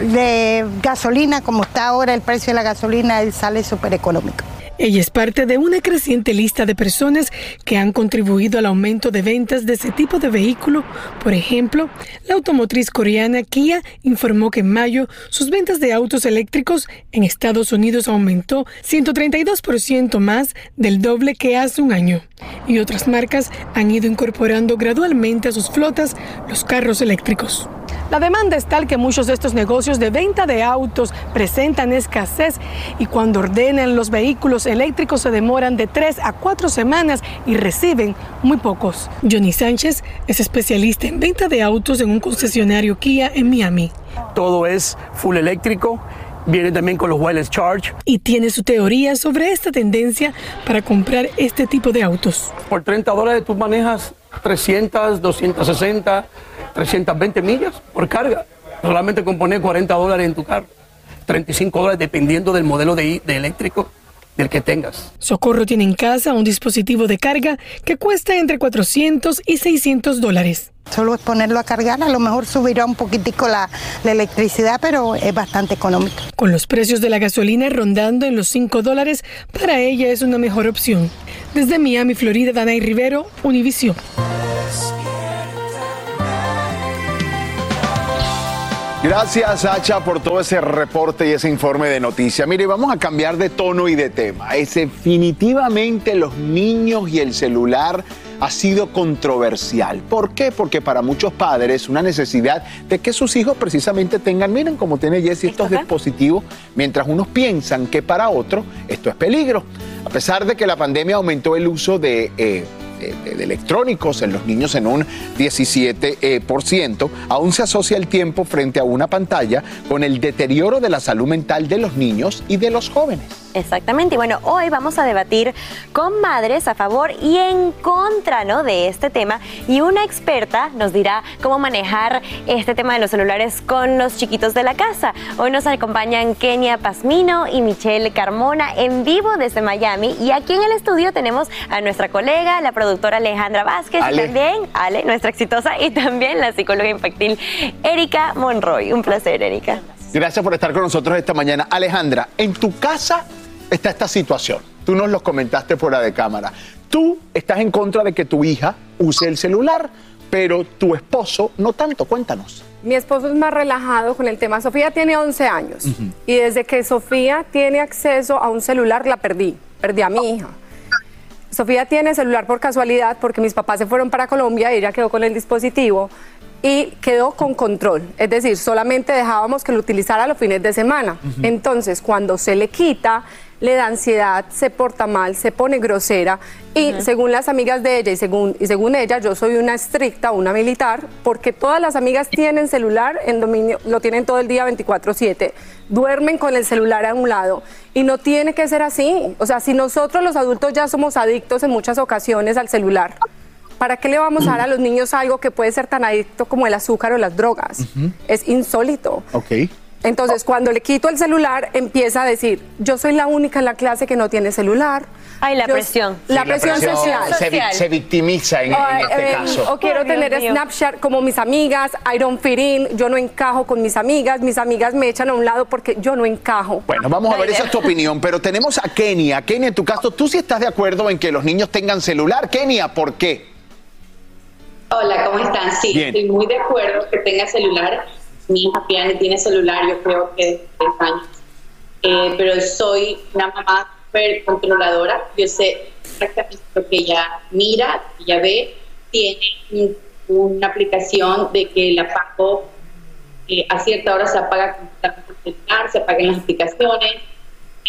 de gasolina, como está ahora el precio de la gasolina, él sale súper económico. Ella es parte de una creciente lista de personas que han contribuido al aumento de ventas de ese tipo de vehículo. Por ejemplo, la automotriz coreana Kia informó que en mayo sus ventas de autos eléctricos en Estados Unidos aumentó 132% más del doble que hace un año. Y otras marcas han ido incorporando gradualmente a sus flotas los carros eléctricos. La demanda es tal que muchos de estos negocios de venta de autos presentan escasez y cuando ordenan los vehículos eléctricos se demoran de tres a cuatro semanas y reciben muy pocos. Johnny Sánchez es especialista en venta de autos en un concesionario Kia en Miami. Todo es full eléctrico. Viene también con los wireless charge. Y tiene su teoría sobre esta tendencia para comprar este tipo de autos. Por 30 dólares tú manejas 300, 260, 320 millas por carga. Solamente con poner 40 dólares en tu carro. 35 dólares dependiendo del modelo de, de eléctrico. Del que tengas. Socorro tiene en casa un dispositivo de carga que cuesta entre 400 y 600 dólares. Solo es ponerlo a cargar, a lo mejor subirá un poquitico la, la electricidad, pero es bastante económico. Con los precios de la gasolina rondando en los 5 dólares, para ella es una mejor opción. Desde Miami, Florida, Danay Rivero, Univision. Gracias, Sacha, por todo ese reporte y ese informe de noticias. Mire, vamos a cambiar de tono y de tema. Es definitivamente los niños y el celular ha sido controversial. ¿Por qué? Porque para muchos padres una necesidad de que sus hijos precisamente tengan, miren como tiene Jesse estos dispositivos, mientras unos piensan que para otros esto es peligro. A pesar de que la pandemia aumentó el uso de... eh, de, de- de electrónicos en los niños en un 17%, eh, por ciento, aún se asocia el tiempo frente a una pantalla con el deterioro de la salud mental de los niños y de los jóvenes. Exactamente, y bueno, hoy vamos a debatir con madres a favor y en contra ¿no? de este tema y una experta nos dirá cómo manejar este tema de los celulares con los chiquitos de la casa. Hoy nos acompañan Kenia Pasmino y Michelle Carmona en vivo desde Miami y aquí en el estudio tenemos a nuestra colega, la productora Alejandra Vázquez Ale. y también Ale, nuestra exitosa, y también la psicóloga infantil Erika Monroy. Un placer, Erika. Gracias por estar con nosotros esta mañana. Alejandra, en tu casa está esta situación. Tú nos lo comentaste fuera de cámara. Tú estás en contra de que tu hija use el celular, pero tu esposo no tanto. Cuéntanos. Mi esposo es más relajado con el tema. Sofía tiene 11 años y desde que Sofía tiene acceso a un celular la perdí, perdí a mi hija. Sofía tiene celular por casualidad porque mis papás se fueron para Colombia y ella quedó con el dispositivo y quedó con control. Es decir, solamente dejábamos que lo utilizara los fines de semana. Entonces, cuando se le quita, le da ansiedad, se porta mal, se pone grosera y según las amigas de ella y según, y según ella, yo soy una estricta, una militar, porque todas las amigas tienen celular en dominio, lo tienen todo el día 24/7, duermen con el celular a un lado y no tiene que ser así. O sea, si nosotros los adultos ya somos adictos en muchas ocasiones al celular, ¿para qué le vamos a dar a los niños algo que puede ser tan adicto como el azúcar o las drogas? Es insólito. Ok. Entonces, cuando le quito el celular, empieza a decir, yo soy la única en la clase que no tiene celular. Ay, la Yo- presión. La presión, social. Se, vi- se victimiza en, en este eh, caso. O quiero Dios tener mío. Snapchat como mis amigas, I don't fit in, yo no encajo con mis amigas, mis amigas me echan a un lado porque yo no encajo. Bueno, vamos a ver, esa es tu opinión, pero tenemos a Kenia. Kenia, en tu caso, ¿tú sí estás de acuerdo en que los niños tengan celular? Kenia, ¿por qué? Hola, ¿cómo están? Sí, Bien. estoy muy de acuerdo que tenga celular. Mi hija Piani tiene celular, yo creo que de tres años. Eh, pero soy una mamá súper controladora. Yo sé exactamente lo que ella mira, lo que ella ve. Tiene un- una aplicación de que la apago eh, a cierta hora se apaga completamente el celular, se apagan las aplicaciones.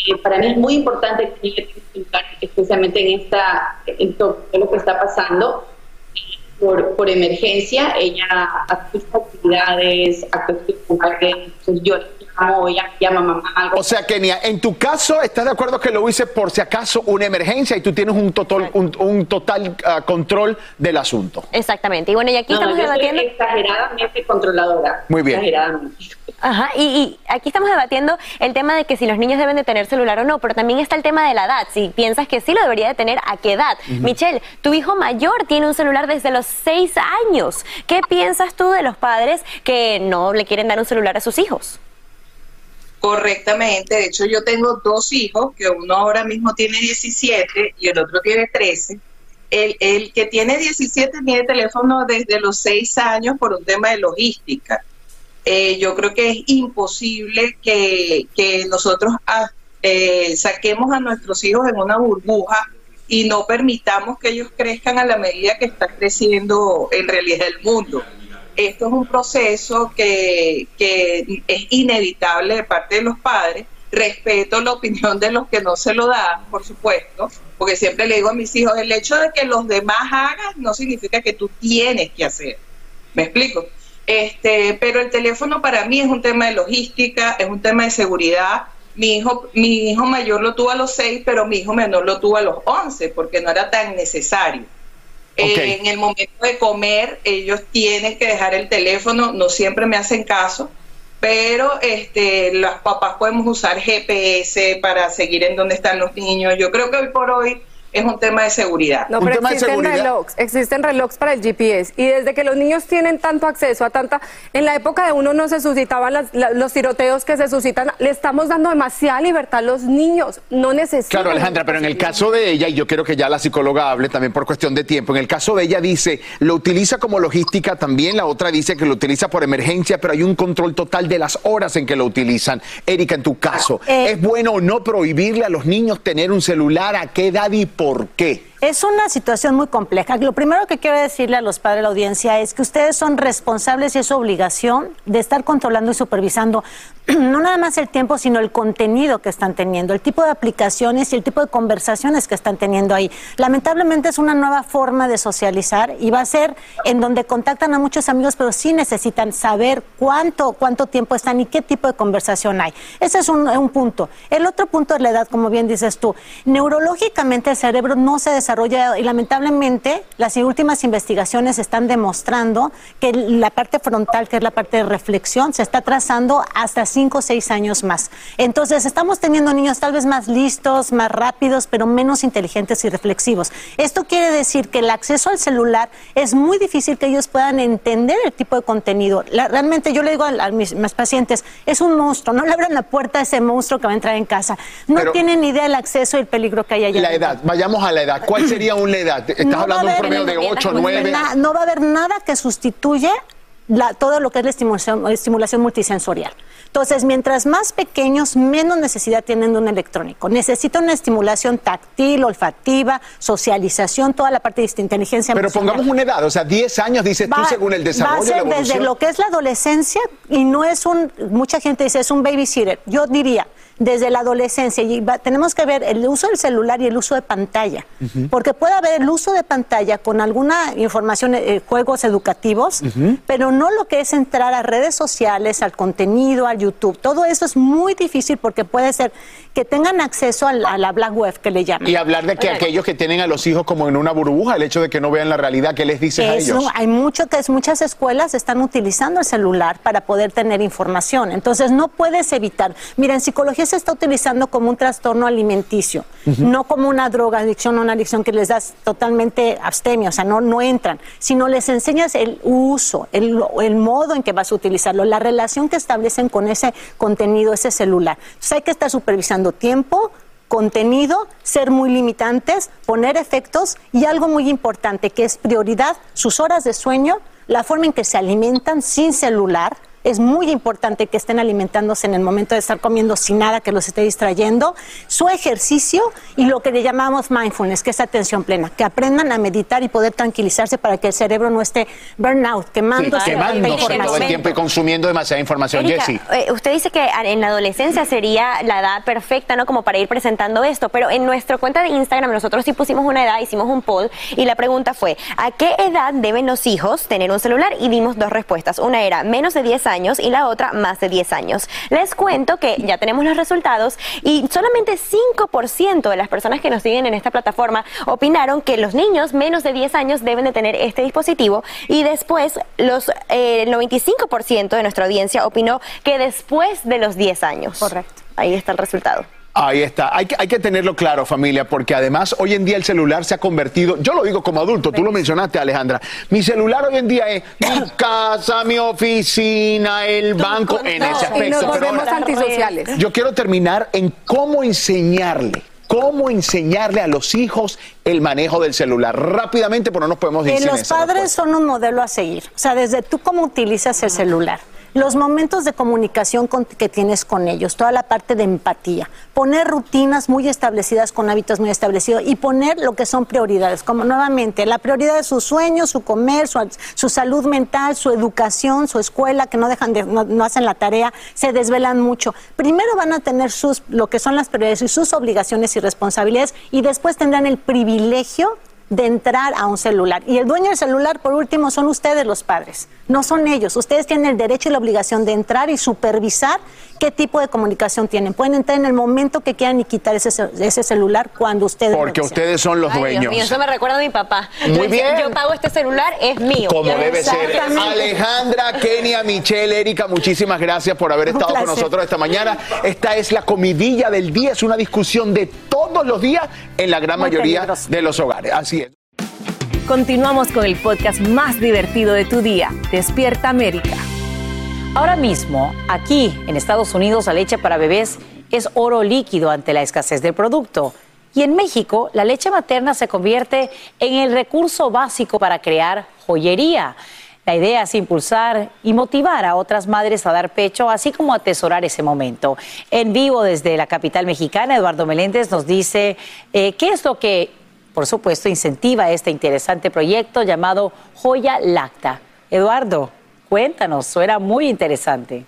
Eh, para mí es muy importante que ella tenga especialmente en esta en todo lo que está pasando por, por emergencia, ella hace sus actividades, hace sus juguetes, entonces yo le llamo, ella llama a mamá, algo. O sea, Kenia, en tu caso, ¿estás de acuerdo que lo hice por si acaso una emergencia y tú tienes un total, un, un total ah, control del asunto? Exactamente. Y bueno, y aquí No, estamos yo soy debatiendo. exageradamente controladora. Muy bien. Exageradamente. Ajá, y, y aquí estamos debatiendo el tema de que si los niños deben de tener celular o no, pero también está el tema de la edad. Si piensas que sí lo debería de tener, ¿a qué edad? Michelle, tu hijo mayor tiene un celular desde los seis años. ¿Qué piensas tú de los padres que no le quieren dar un celular a sus hijos? Correctamente, de hecho yo tengo dos hijos, que uno ahora mismo tiene 17 y el otro tiene 13. El, el que tiene 17 tiene teléfono desde los 6 años por un tema de logística. Eh, yo creo que es imposible que, que nosotros ah, eh, saquemos a nuestros hijos en una burbuja y no permitamos que ellos crezcan a la medida que está creciendo en realidad el mundo esto es un proceso que, que es inevitable de parte de los padres. Respeto la opinión de los que no se lo dan, por supuesto, porque siempre le digo a mis hijos, el hecho de que los demás hagan no significa que tú tienes que hacer. ¿Me explico? Este, pero el teléfono para mí es un tema de logística, es un tema de seguridad. Mi hijo, mi hijo mayor lo tuvo a los seis, pero mi hijo menor lo tuvo a los once, porque no era tan necesario. Eh, en el momento de comer, ellos tienen que dejar el teléfono, no siempre me hacen caso, pero este, los papás podemos usar GPS para seguir en dónde están los niños. Yo creo que hoy por hoy es un tema de seguridad. No, pero existen relojes, existen relojes para el GPS y desde que los niños tienen tanto acceso a tanta, en la época de uno no se suscitaban las- la- los tiroteos que se suscitan, le estamos dando demasiada libertad a los niños, no necesitan. Claro, Alejandra, pero en el caso de ella, y yo quiero que ya la psicóloga hable también por cuestión de tiempo, en el caso de ella dice, lo utiliza como logística también, la otra dice que lo utiliza por emergencia, pero hay un control total de las horas en que lo utilizan. Erika, en tu caso, Eh, ¿es bueno o no prohibirle a los niños tener un celular? ¿A qué edad y por qué? Es una situación muy compleja. Lo primero que quiero decirle a los padres de la audiencia es que ustedes son responsables y es su obligación de estar controlando y supervisando no nada más el tiempo, sino el contenido que están teniendo, el tipo de aplicaciones y el tipo de conversaciones que están teniendo ahí. Lamentablemente es una nueva forma de socializar y va a ser en donde contactan a muchos amigos, pero sí necesitan saber cuánto, cuánto tiempo están y qué tipo de conversación hay. Ese es un, un punto. El otro punto es la edad, como bien dices tú. Neurológicamente el cerebro no se desarrolla y lamentablemente las últimas investigaciones están demostrando que la parte frontal, que es la parte de reflexión, se está trazando hasta 5 o 6 años más. Entonces estamos teniendo niños tal vez más listos, más rápidos, pero menos inteligentes y reflexivos. Esto quiere decir que el acceso al celular es muy difícil que ellos puedan entender el tipo de contenido. La- realmente yo le digo a, a mis, mis pacientes, es un monstruo, no le abran la puerta a ese monstruo que va a entrar en casa. No Pero- tienen idea del acceso y el peligro que hay allá. La edad, vayamos a la edad. ¿Cuál sería una edad? Estás No hablando de un promedio de 8, 9. na- no va a haber nada que sustituya la- todo lo que es la estimulación, estimulación multisensorial. Entonces, mientras más pequeños, menos necesidad tienen de un electrónico. Necesita una estimulación táctil, olfativa, socialización, toda la parte de inteligencia Pero emocional. pongamos una edad, o sea, 10 años, dices tú, según el Va a desarrollo, ser la desde lo que es la adolescencia y no es un, mucha gente dice es un babysitter. Yo diría, desde la adolescencia, y va- tenemos que ver el uso del celular y el uso de pantalla. Porque puede haber el uso de pantalla con alguna información, eh, juegos educativos, pero no lo que es entrar a redes sociales, al contenido, al YouTube. Todo eso es muy difícil porque puede ser que tengan acceso al- a la black web que le llaman. Y hablar de que aquellos que tienen a los hijos como en una burbuja, el hecho de que no vean la realidad, ¿qué les dices a ellos? hay mucho que es, muchas escuelas están utilizando el celular para poder tener información. Entonces no puedes evitar. Mira, en psicología se está utilizando como un trastorno alimenticio, no como una droga adicción o una adicción que les das totalmente abstemio, o sea, no, no entran, sino les enseñas el uso, el, el modo en que vas a utilizarlo, la relación que establecen con ese contenido, ese celular. Entonces hay que estar supervisando tiempo, contenido, ser muy limitantes, poner efectos y algo muy importante que es prioridad, sus horas de sueño, la forma en que se alimentan sin celular. Es muy importante que estén alimentándose en el momento de estar comiendo sin nada que los esté distrayendo, su ejercicio y lo que le llamamos mindfulness, que es atención plena, que aprendan a meditar y poder tranquilizarse para que el cerebro no esté burnout, Sí, quemándose. tanta quemándose todo el tiempo y consumiendo demasiada información. Erika, Jessy. eh, usted dice que en la adolescencia sería la edad perfecta, ¿no? Como para ir presentando esto, pero en nuestra cuenta de Instagram nosotros sí pusimos una edad, hicimos un poll y la pregunta fue, ¿a qué edad deben los hijos tener un celular? Y dimos dos respuestas. Una era menos de 10 años y la otra más de 10 años. Les cuento que ya tenemos los resultados y solamente 5% de las personas que nos siguen en esta plataforma opinaron que los niños menos de 10 años deben de tener este dispositivo y después los eh, el 95% de nuestra audiencia opinó que después de los 10 años. Correcto. Ahí está el resultado. Ahí está. Hay que, hay que tenerlo claro, familia, porque además hoy en día el celular se ha convertido, yo lo digo como adulto, tú lo mencionaste, Alejandra, mi celular hoy en día es mi casa, mi oficina, el banco, en ese aspecto. Y nos volvemos antisociales. yo quiero terminar en cómo enseñarle. ¿Cómo enseñarle a los hijos el manejo del celular? Rápidamente, porque no nos podemos decir los padres son un modelo a seguir. O sea, desde tú cómo utilizas el celular, los momentos de comunicación con- que tienes con ellos, toda la parte de empatía, poner rutinas muy establecidas con hábitos muy establecidos y poner lo que son prioridades, como nuevamente la prioridad es su sueño, su comer, su, su salud mental, su educación, su escuela, que no dejan de, no, no hacen la tarea, se desvelan mucho. Primero van a tener sus, lo que son las prioridades y sus obligaciones y responsabilidades y después tendrán el privilegio de entrar a un celular. Y el dueño del celular, por último, son ustedes los padres, no son ellos. Ustedes tienen el derecho y la obligación de entrar y supervisar qué tipo de comunicación tienen. Pueden entrar en el momento que quieran y quitar ese, ese celular cuando ustedes lo Porque ustedes son los Ay, Dios dueños. mío, eso me recuerda a mi papá. Muy Yo- bien. Yo pago este celular, es mío. Como debe ser. Exactamente. Alejandra, Kenia, Michelle, Erika, muchísimas gracias por haber estado con nosotros esta mañana. Esta es la comidilla del día, es una discusión de todos los días en la gran Muy mayoría peligroso. de los hogares. Así es. Continuamos con el podcast más divertido de tu día, Despierta América. Ahora mismo, aquí en Estados Unidos, la leche para bebés es oro líquido ante la escasez del producto. Y en México, la leche materna se convierte en el recurso básico para crear joyería. La idea es impulsar y motivar a otras madres a dar pecho, así como atesorar ese momento. En vivo desde la capital mexicana, Eduardo Meléndez nos dice eh, qué es lo que, por supuesto, incentiva este interesante proyecto llamado Joya Lacta. Eduardo, cuéntanos, suena muy interesante.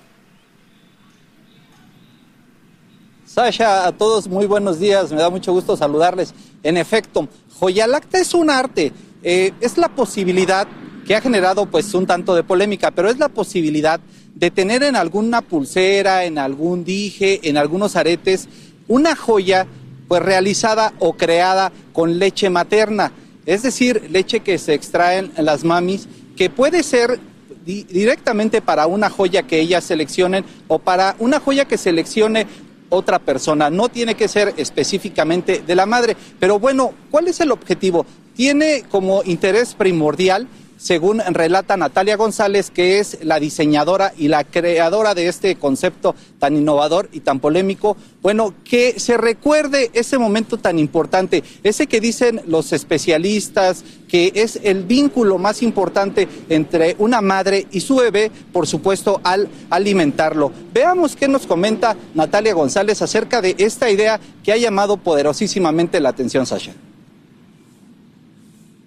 Sasha, a todos muy buenos días, me da mucho gusto saludarles. En efecto, Joyalacta es un arte, eh, es la posibilidad que ha generado pues un tanto de polémica, pero es la posibilidad de tener en alguna pulsera, en algún dije, en algunos aretes, una joya pues realizada o creada con leche materna, es decir, leche que se extraen las mamis, que puede ser di- directamente para una joya que ellas seleccionen o para una joya que seleccione otra persona. No tiene que ser específicamente de la madre. Pero bueno, ¿cuál es el objetivo? Tiene como interés primordial, según relata Natalia González, que es la diseñadora y la creadora de este concepto tan innovador y tan polémico, bueno, que se recuerde ese momento tan importante, ese que dicen los especialistas, que es el vínculo más importante entre una madre y su bebé, por supuesto, al alimentarlo. Veamos qué nos comenta Natalia González acerca de esta idea que ha llamado poderosísimamente la atención, Sasha.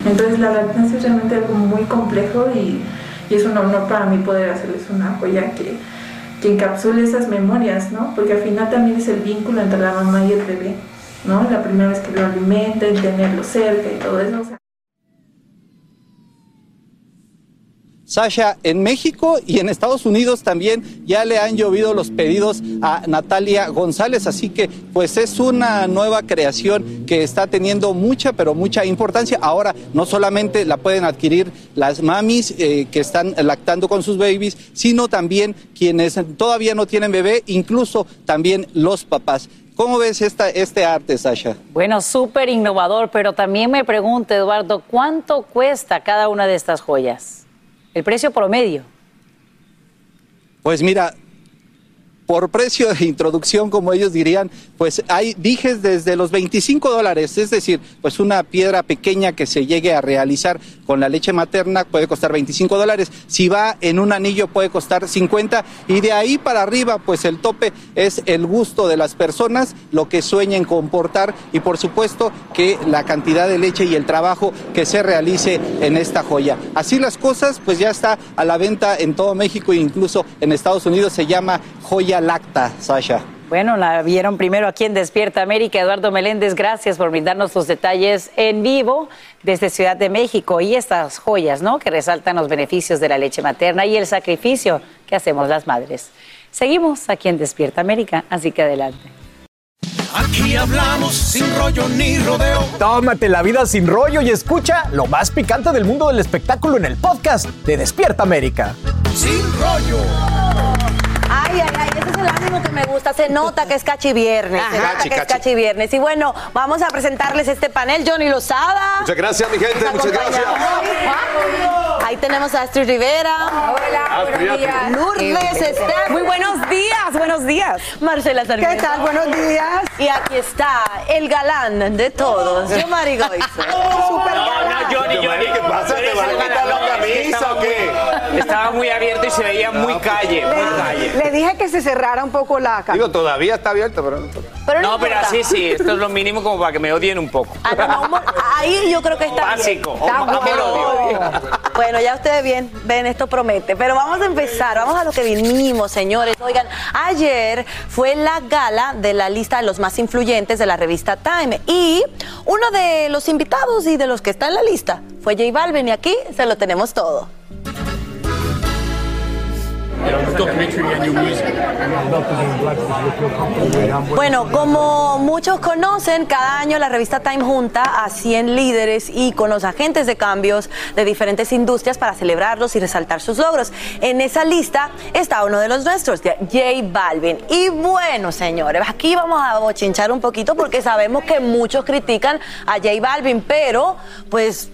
Entonces la lactancia es realmente algo muy complejo y, y es un honor para mí poder hacerles una joya que, que encapsule esas memorias, ¿no? Porque al final también es el vínculo entre la mamá y el bebé, ¿no? La primera vez que lo alimenten, tenerlo cerca y todo eso. Sasha, en México y en Estados Unidos también ya le han llovido los pedidos a Natalia González, así que pues es una nueva creación que está teniendo mucha, pero mucha importancia. Ahora no solamente la pueden adquirir las mamis eh, que están lactando con sus babies, sino también quienes todavía no tienen bebé, incluso también los papás. ¿Cómo ves esta, este arte, Sasha? Bueno, súper innovador, pero también me pregunto, Eduardo, ¿cuánto cuesta cada una de estas joyas? El precio promedio. Pues mira, por precio de introducción, como ellos dirían, pues hay dijes desde los 25 dólares, es decir, pues una piedra pequeña que se llegue a realizar con la leche materna puede costar 25 dólares, si va en un anillo puede costar 50 y de ahí para arriba, pues el tope es el gusto de las personas, lo que sueñen comportar y por supuesto que la cantidad de leche y el trabajo que se realice en esta joya. Así las cosas, pues ya está a la venta en todo México e incluso en Estados Unidos se llama joya lacta, Sasha. Bueno, la vieron primero aquí en Despierta América. Eduardo Meléndez, gracias por brindarnos los detalles en vivo desde Ciudad de México y estas joyas, ¿no? Que resaltan los beneficios de la leche materna y el sacrificio que hacemos las madres. Seguimos aquí en Despierta América, así que adelante. Aquí hablamos sin rollo ni rodeo. Tómate la vida sin rollo y escucha lo más picante del mundo del espectáculo en el podcast de Despierta América. Sin rollo. Ay, ay, ay, ese es el ánimo que me gusta. Se nota que es cachi viernes. Se nota Cachi, que es cachi. cachi viernes. Y bueno, vamos a presentarles este panel. Johnny Lozada. Muchas gracias, mi gente. Muchas gracias. Ahí tenemos a Astrid Rivera. Hola, buenos días. Lourdes Esther. Muy buenos días, buenos días. Marcela Sarmiento. ¿Qué tal? Buenos días. Y aquí está el galán de todos, yo Marigoy. Super Johnny, Johnny. ¿Qué pasa? ¿Te vas a quitar la camisa o qué? Estaba muy abierto y se veía muy calle, muy calle. Le dije que se cerrara un poco la Digo, todavía está abierta, pero... Pero no, no pero así sí, esto es lo mínimo como para que me odien un poco. Ah, no, no, humor- ahí yo creo que está Básico. bien. Está bueno. odio. Bueno, ya ustedes bien, ven, esto promete. Pero vamos a empezar, vamos a lo que vinimos, señores. Oigan, ayer fue la gala de la lista de los más influyentes de la revista Time. Y uno de los invitados y de los que está en la lista fue J Balvin. Y aquí se lo tenemos todo. Bueno, como muchos conocen, cada año la revista Time junta a 100 líderes y con los agentes de cambios de diferentes industrias para celebrarlos y resaltar sus logros. En esa lista está uno de los nuestros, J Balvin. Y bueno, señores, aquí vamos a bochinchar un poquito porque sabemos que muchos critican a J Balvin, pero pues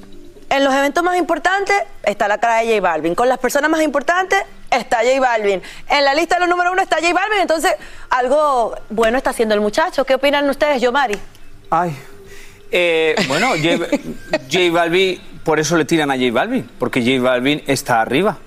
en los eventos más importantes está la cara de J Balvin. Con las personas más importantes está J Balvin. En la lista de los número uno está J Balvin. Entonces, algo bueno está haciendo el muchacho. ¿Qué opinan ustedes, Yomari? Ay. Eh, bueno, J, J Balvin, por eso le tiran a J Balvin, porque J Balvin está arriba.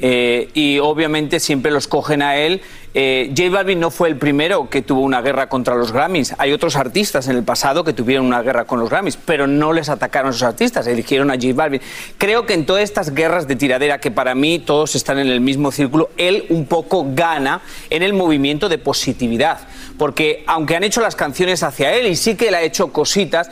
Eh, y obviamente siempre los cogen a él. Eh, J Balvin no fue el primero que tuvo una guerra contra los Grammys. Hay otros artistas en el pasado que tuvieron una guerra con los Grammys, pero no les atacaron a esos artistas, eligieron a J Balvin. Creo que en todas estas guerras de tiradera, que para mí todos están en el mismo círculo, él un poco gana en el movimiento de positividad. Porque aunque han hecho las canciones hacia él y sí que él ha hecho cositas,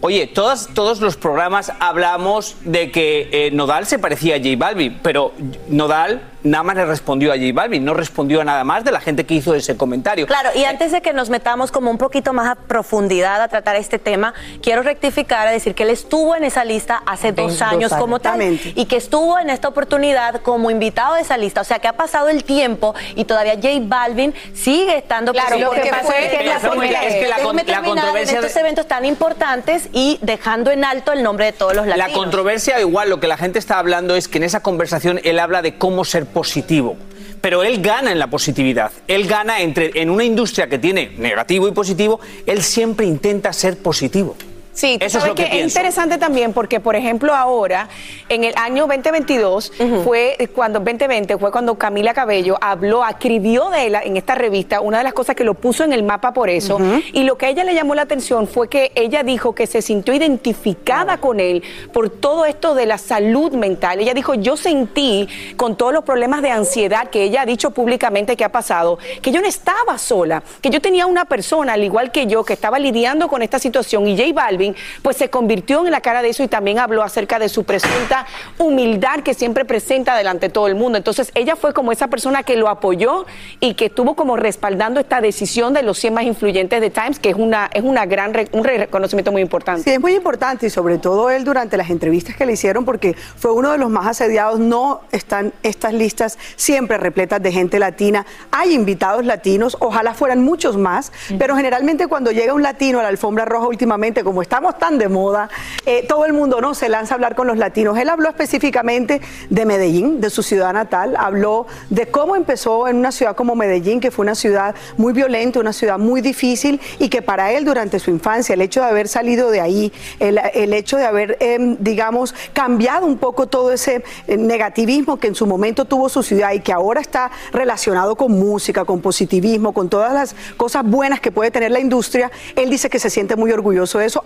Oye, todos los programas hablamos de que eh, Nodal se parecía a J Balvin, pero Nodal nada más le respondió a J Balvin, no respondió a nada más de la gente que hizo ese comentario. Claro, y antes de que nos metamos como un poquito más a profundidad a tratar este tema, quiero rectificar a decir que él estuvo en esa lista hace dos dos años años, como tal y que estuvo en esta oportunidad como invitado de esa lista. O sea, que ha pasado el tiempo y todavía J Balvin sigue estando Claro, presente. lo que pasa es que la es que la con- la controversia en estos de- eventos tan importantes y dejando en alto el nombre de todos los La latinos. controversia, igual, lo que la gente está hablando es que en esa conversación él habla de cómo ser positivo. Pero él gana en la positividad. Él gana entre, en una industria que tiene negativo y positivo, él siempre intenta ser positivo. Sí, Eso es lo que que, es interesante también porque, por ejemplo, ahora, en el año 2022, fue cuando, 2020, fue cuando Camila Cabello habló, escribió de él en esta revista, una de las cosas que lo puso en el mapa por eso, y lo que a ella le llamó la atención fue que ella dijo que se sintió identificada con él por todo esto de la salud mental. Ella dijo, yo sentí con todos los problemas de ansiedad que ella ha dicho públicamente que ha pasado, que yo no estaba sola, que yo tenía una persona, al igual que yo, que estaba lidiando con esta situación y J Balvin, pues se convirtió en la cara de eso y también habló acerca de su presunta humildad que siempre presenta delante de todo el mundo. Entonces ella fue como esa persona que lo apoyó y que estuvo como respaldando esta decisión de los 100 más influyentes de Times, que es una, es una gran, un reconocimiento muy importante. Sí, es muy importante y sobre todo él durante las entrevistas que le hicieron porque fue uno de los más asediados. No están estas listas siempre repletas de gente latina. Hay invitados latinos, ojalá fueran muchos más, pero generalmente cuando llega un latino a la alfombra roja últimamente, como estamos tan de moda, eh, todo el mundo no se lanza a hablar con los latinos. Él habló específicamente de Medellín, de su ciudad natal, habló de cómo empezó en una ciudad como Medellín, que fue una ciudad muy violenta, una ciudad muy difícil y que para él durante su infancia, el hecho de haber salido de ahí, el, el hecho de haber, em, digamos, cambiado un poco todo ese eh, negativismo que en su momento tuvo su ciudad y que ahora está relacionado con música, con positivismo, con todas las cosas buenas que puede tener la industria, él dice que se siente muy orgulloso de eso,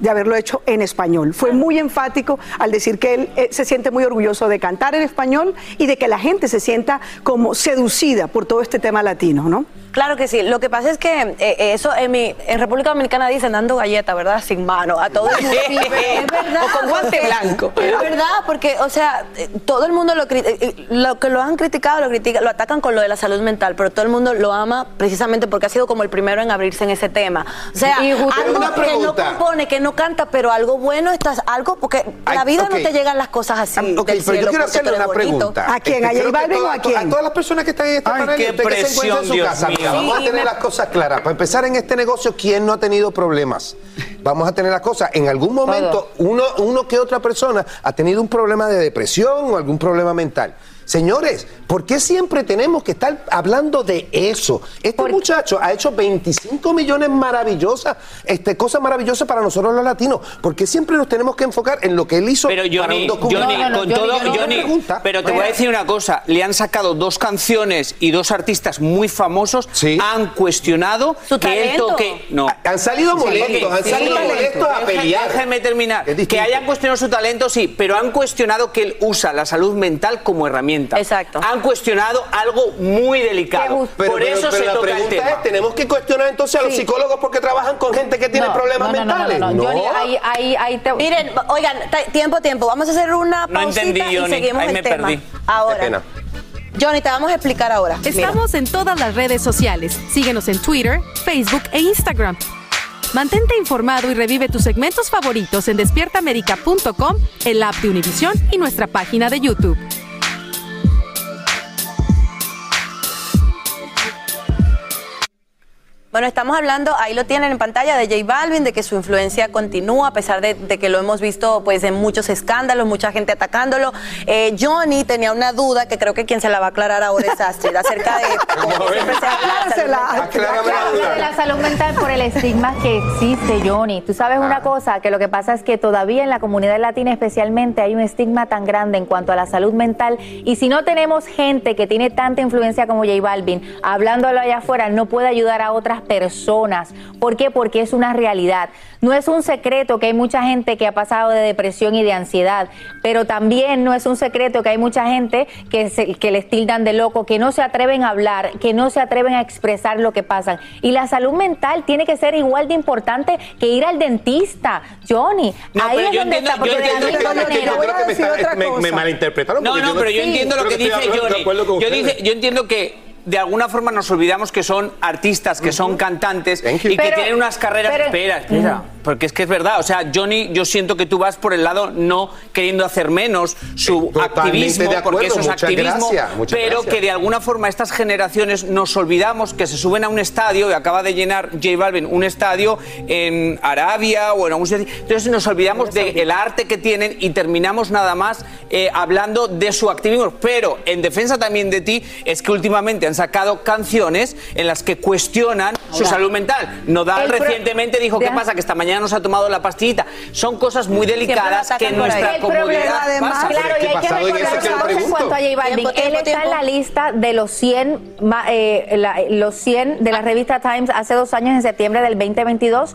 de haberlo hecho en español. Fue muy enfático al decir que él eh, se siente muy orgulloso de cantar en español y de que la gente se sienta como seducida por todo este tema latino, ¿no? Claro que sí. Lo que pasa es que eh, eso en, mi, en República Dominicana dicen dando galleta, ¿verdad? Sin mano. A todo el mundo. Sí, es verdad. O con guante porque- blanco. Es verdad, porque, o sea, eh, todo el mundo lo, eh, lo que lo han criticado, lo critica, lo atacan con lo de la salud mental, pero todo el mundo lo ama precisamente porque ha sido como el primero en abrirse en ese tema. O sea, Y justo- algo Una que no compone, que no canta, pero algo bueno estás, algo, porque Ay, la vida no te llegan las cosas así. Ok, del pero yo cielo quiero porque tú hacerle una bonito. pregunta. ¿A quién? Este, ¿A J Balvin o a quién? A todas las personas que están en este Ay, panel, qué usted que se en su presión, casa. Mira, vamos a tener me- las cosas claras. Para empezar en este negocio, ¿quién no ha tenido problemas? Vamos a tener las cosas. En algún momento, uno, uno que otra persona ha tenido un problema de depresión o algún problema mental. Señores, ¿por qué siempre tenemos que estar hablando de eso? Este muchacho ha hecho 25 millones maravillosas, este, cosas maravillosas para nosotros los latinos. ¿Por qué siempre nos tenemos que enfocar en lo que él hizo Pero para un Johnny, documental? Johnny, con todo, Johnny, pero te voy a decir una cosa, le han sacado dos canciones y dos artistas muy famosos han cuestionado Su que él talento. toque, no. Han salido molestos, han salido molestos a pelear. Déjeme terminar. Que hayan cuestionado su talento, sí, pero han cuestionado que él usa la salud mental como herramienta. Exacto. Han cuestionado algo muy delicado. Pero, Por pero- eso pero se la toca el pregunta tema. es, ¿tenemos que cuestionar entonces a los Sí. psicólogos porque trabajan con gente que tiene No, problemas no, no, no, mentales? no, no, Johnny, ahí- ahí- ahí te- Miren, oigan, tiempo, tiempo. Vamos a hacer una No pausita entendí, y Johnny. seguimos Ahí el me tema. perdí. Ahora. Qué pena. Johnny, te vamos a explicar ahora. Mira. Estamos en todas las redes sociales. Síguenos en Twitter, Facebook e Instagram. Mantente informado y revive tus segmentos favoritos en despiertamerica.com, el app de Univision y nuestra página de YouTube. Bueno, estamos hablando, ahí lo tienen en pantalla, de J Balvin, de que su influencia continúa, a pesar de, de que lo hemos visto pues en muchos escándalos, mucha gente atacándolo. Eh, Johnny tenía una duda que creo que quien se la va a aclarar ahora es Astrid, acerca de la salud mental. Habla de la salud mental por el estigma que existe, Johnny. Tú sabes una cosa, que lo que pasa es que todavía en la comunidad latina especialmente hay un estigma tan grande en cuanto a la salud mental y si no tenemos gente que tiene tanta influencia como J Balvin, hablándolo allá afuera, no puede ayudar a otras personas. ¿Por qué? Porque es una realidad. No es un secreto que hay mucha gente que ha pasado de depresión y de ansiedad, pero también no es un secreto que hay mucha gente que, se- que les tildan de loco, que no se atreven a hablar, que no se atreven a expresar lo que pasan. Y la salud mental tiene que ser igual de importante que ir al dentista. Johnny, No, ahí es yo donde entiendo- está, porque yo de la entiendo misma que- que manera- yo creo que me está- me- me malinterpretaron. No, no, yo pero yo entiendo lo creo que dice Johnny. Yo, dice- yo entiendo que de alguna forma nos olvidamos que son artistas, que son cantantes y que Pero- tienen unas carreras. pero- espera, espera. Porque es que es verdad. O sea, Johnny, yo siento que tú vas por el lado no queriendo hacer menos su Totalmente activismo, de acuerdo, porque eso es activismo, gracias, pero gracias. que de alguna forma estas generaciones nos olvidamos que se suben a un estadio y acaba de llenar J Balvin un estadio en Arabia o en algún sitio. Entonces nos olvidamos del arte que tienen y terminamos nada más eh, hablando de su activismo. Pero en defensa también de ti es que últimamente han sacado canciones en las que cuestionan su Ahora, salud mental. Nodal el pro- recientemente dijo, ¿qué pasa? Que esta mañana nos ha tomado la pastillita. Son cosas muy delicadas que en nuestra comunidad además, pasa. claro, y hay que recordar una cosa en cuanto a J Balvin. Tiempo, tiempo, Él está tiempo. en la lista de los 100, ma- eh, la- los 100 de la revista Times hace dos años, en septiembre del 2022,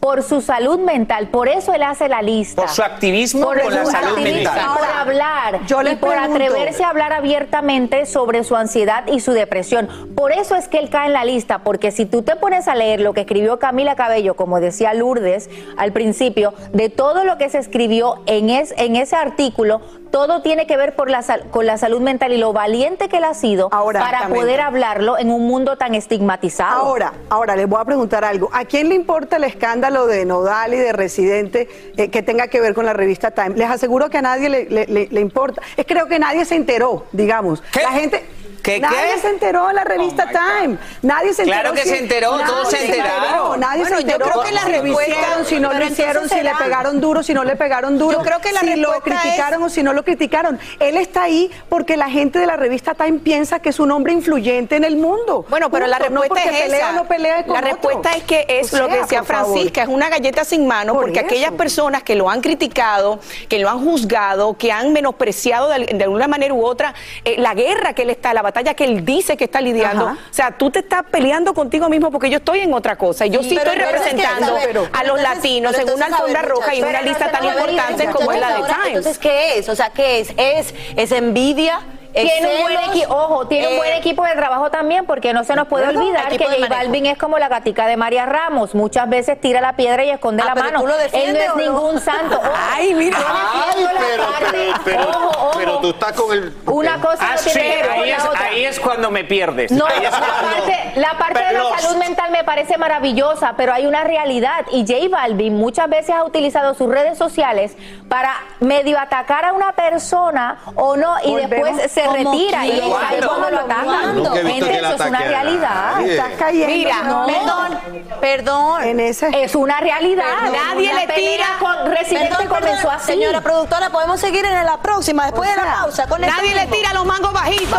por su salud mental. Por eso él hace la lista. Por su activismo por con la su salud activismo, mental. Por hablar yo les y por pregunto- atreverse a hablar abiertamente sobre su ansiedad y su depresión. Por eso es que él cae en la lista, porque si tú te pones a leer lo que escribió Camila Cabello, como decía Lourdes al principio, de todo lo que se escribió en, es- en ese artículo, todo tiene que ver por la sal- con la salud mental y lo valiente que él ha sido para Exactamente. poder hablarlo en un mundo tan estigmatizado. Ahora, ahora les voy a preguntar algo. ¿A quién le importa el escándalo de Nodal y de Residente eh, que tenga que ver con la revista Time? Les aseguro que a nadie le, le- le- le importa. Es creo que nadie se enteró, digamos. La gente. ¿Qué, nadie qué? se enteró en la revista Time. Nadie se enteró. Claro que si- se enteró, todos se enteraron. Nadie Bueno, se yo enteró. creo que la hicieron, si no lo hicieron, si le pegaron duro, si no le pegaron duro. Yo creo que la si lo respuesta criticaron o si no lo criticaron. Él está ahí porque la gente de la revista Time piensa que es un hombre influyente en el mundo. Bueno, pero la Punto. No respuesta porque es pelea esa. o no pelea con la otro. respuesta es que es O lo que decía favor. Francisca, es una galleta sin mano, Por porque eso. aquellas personas que lo han criticado, que lo han juzgado, que han menospreciado de, de alguna manera u otra eh, la guerra que él está, la batalla que él dice que está lidiando. Ajá. O sea, tú te estás peleando contigo mismo porque yo estoy en otra cosa. Y yo sí, Pero- estoy pero es que, representando a ver, pero a los entonces- latinos en una alfombra roja y muchachos, una lista tan importante como es la de Times. Entonces, ¿qué es? O sea, ¿qué es? ¿Es, es envidia? ¿Es Tiene un buen equipo, ojo, tiene un Eh, buen equipo de trabajo también, porque no se nos puede olvidar que J. Balvin es como la gatica de María Ramos, muchas veces tira la piedra y esconde Ah, la pero mano. tú lo Él no es ningún santo. Ojo, Ay, mira. Ay, pero, parte- pero, pero, ojo, ojo. pero tú estás con el. Una cosa Ah, no sí, tiene que ver con ahí la es, otra. ahí es cuando me pierdes. No, Ahí la es parte, la parte de la salud mental me parece maravillosa, pero hay una realidad y J Balvin muchas veces ha utilizado sus redes sociales para medio atacar a una persona o no y Volvemos. después se ¿Cómo retira y ahí es cuando lo atacan. Eso es una a realidad. Estás cayendo. Mira, no. Perdón, perdón. En ese. Es una realidad. Nadie Una le tira. Con Residente Perdón, comenzó perdón, así. Señora productora, podemos seguir en la próxima, después de la pausa. Con Nadie le tira los mangos bajitos.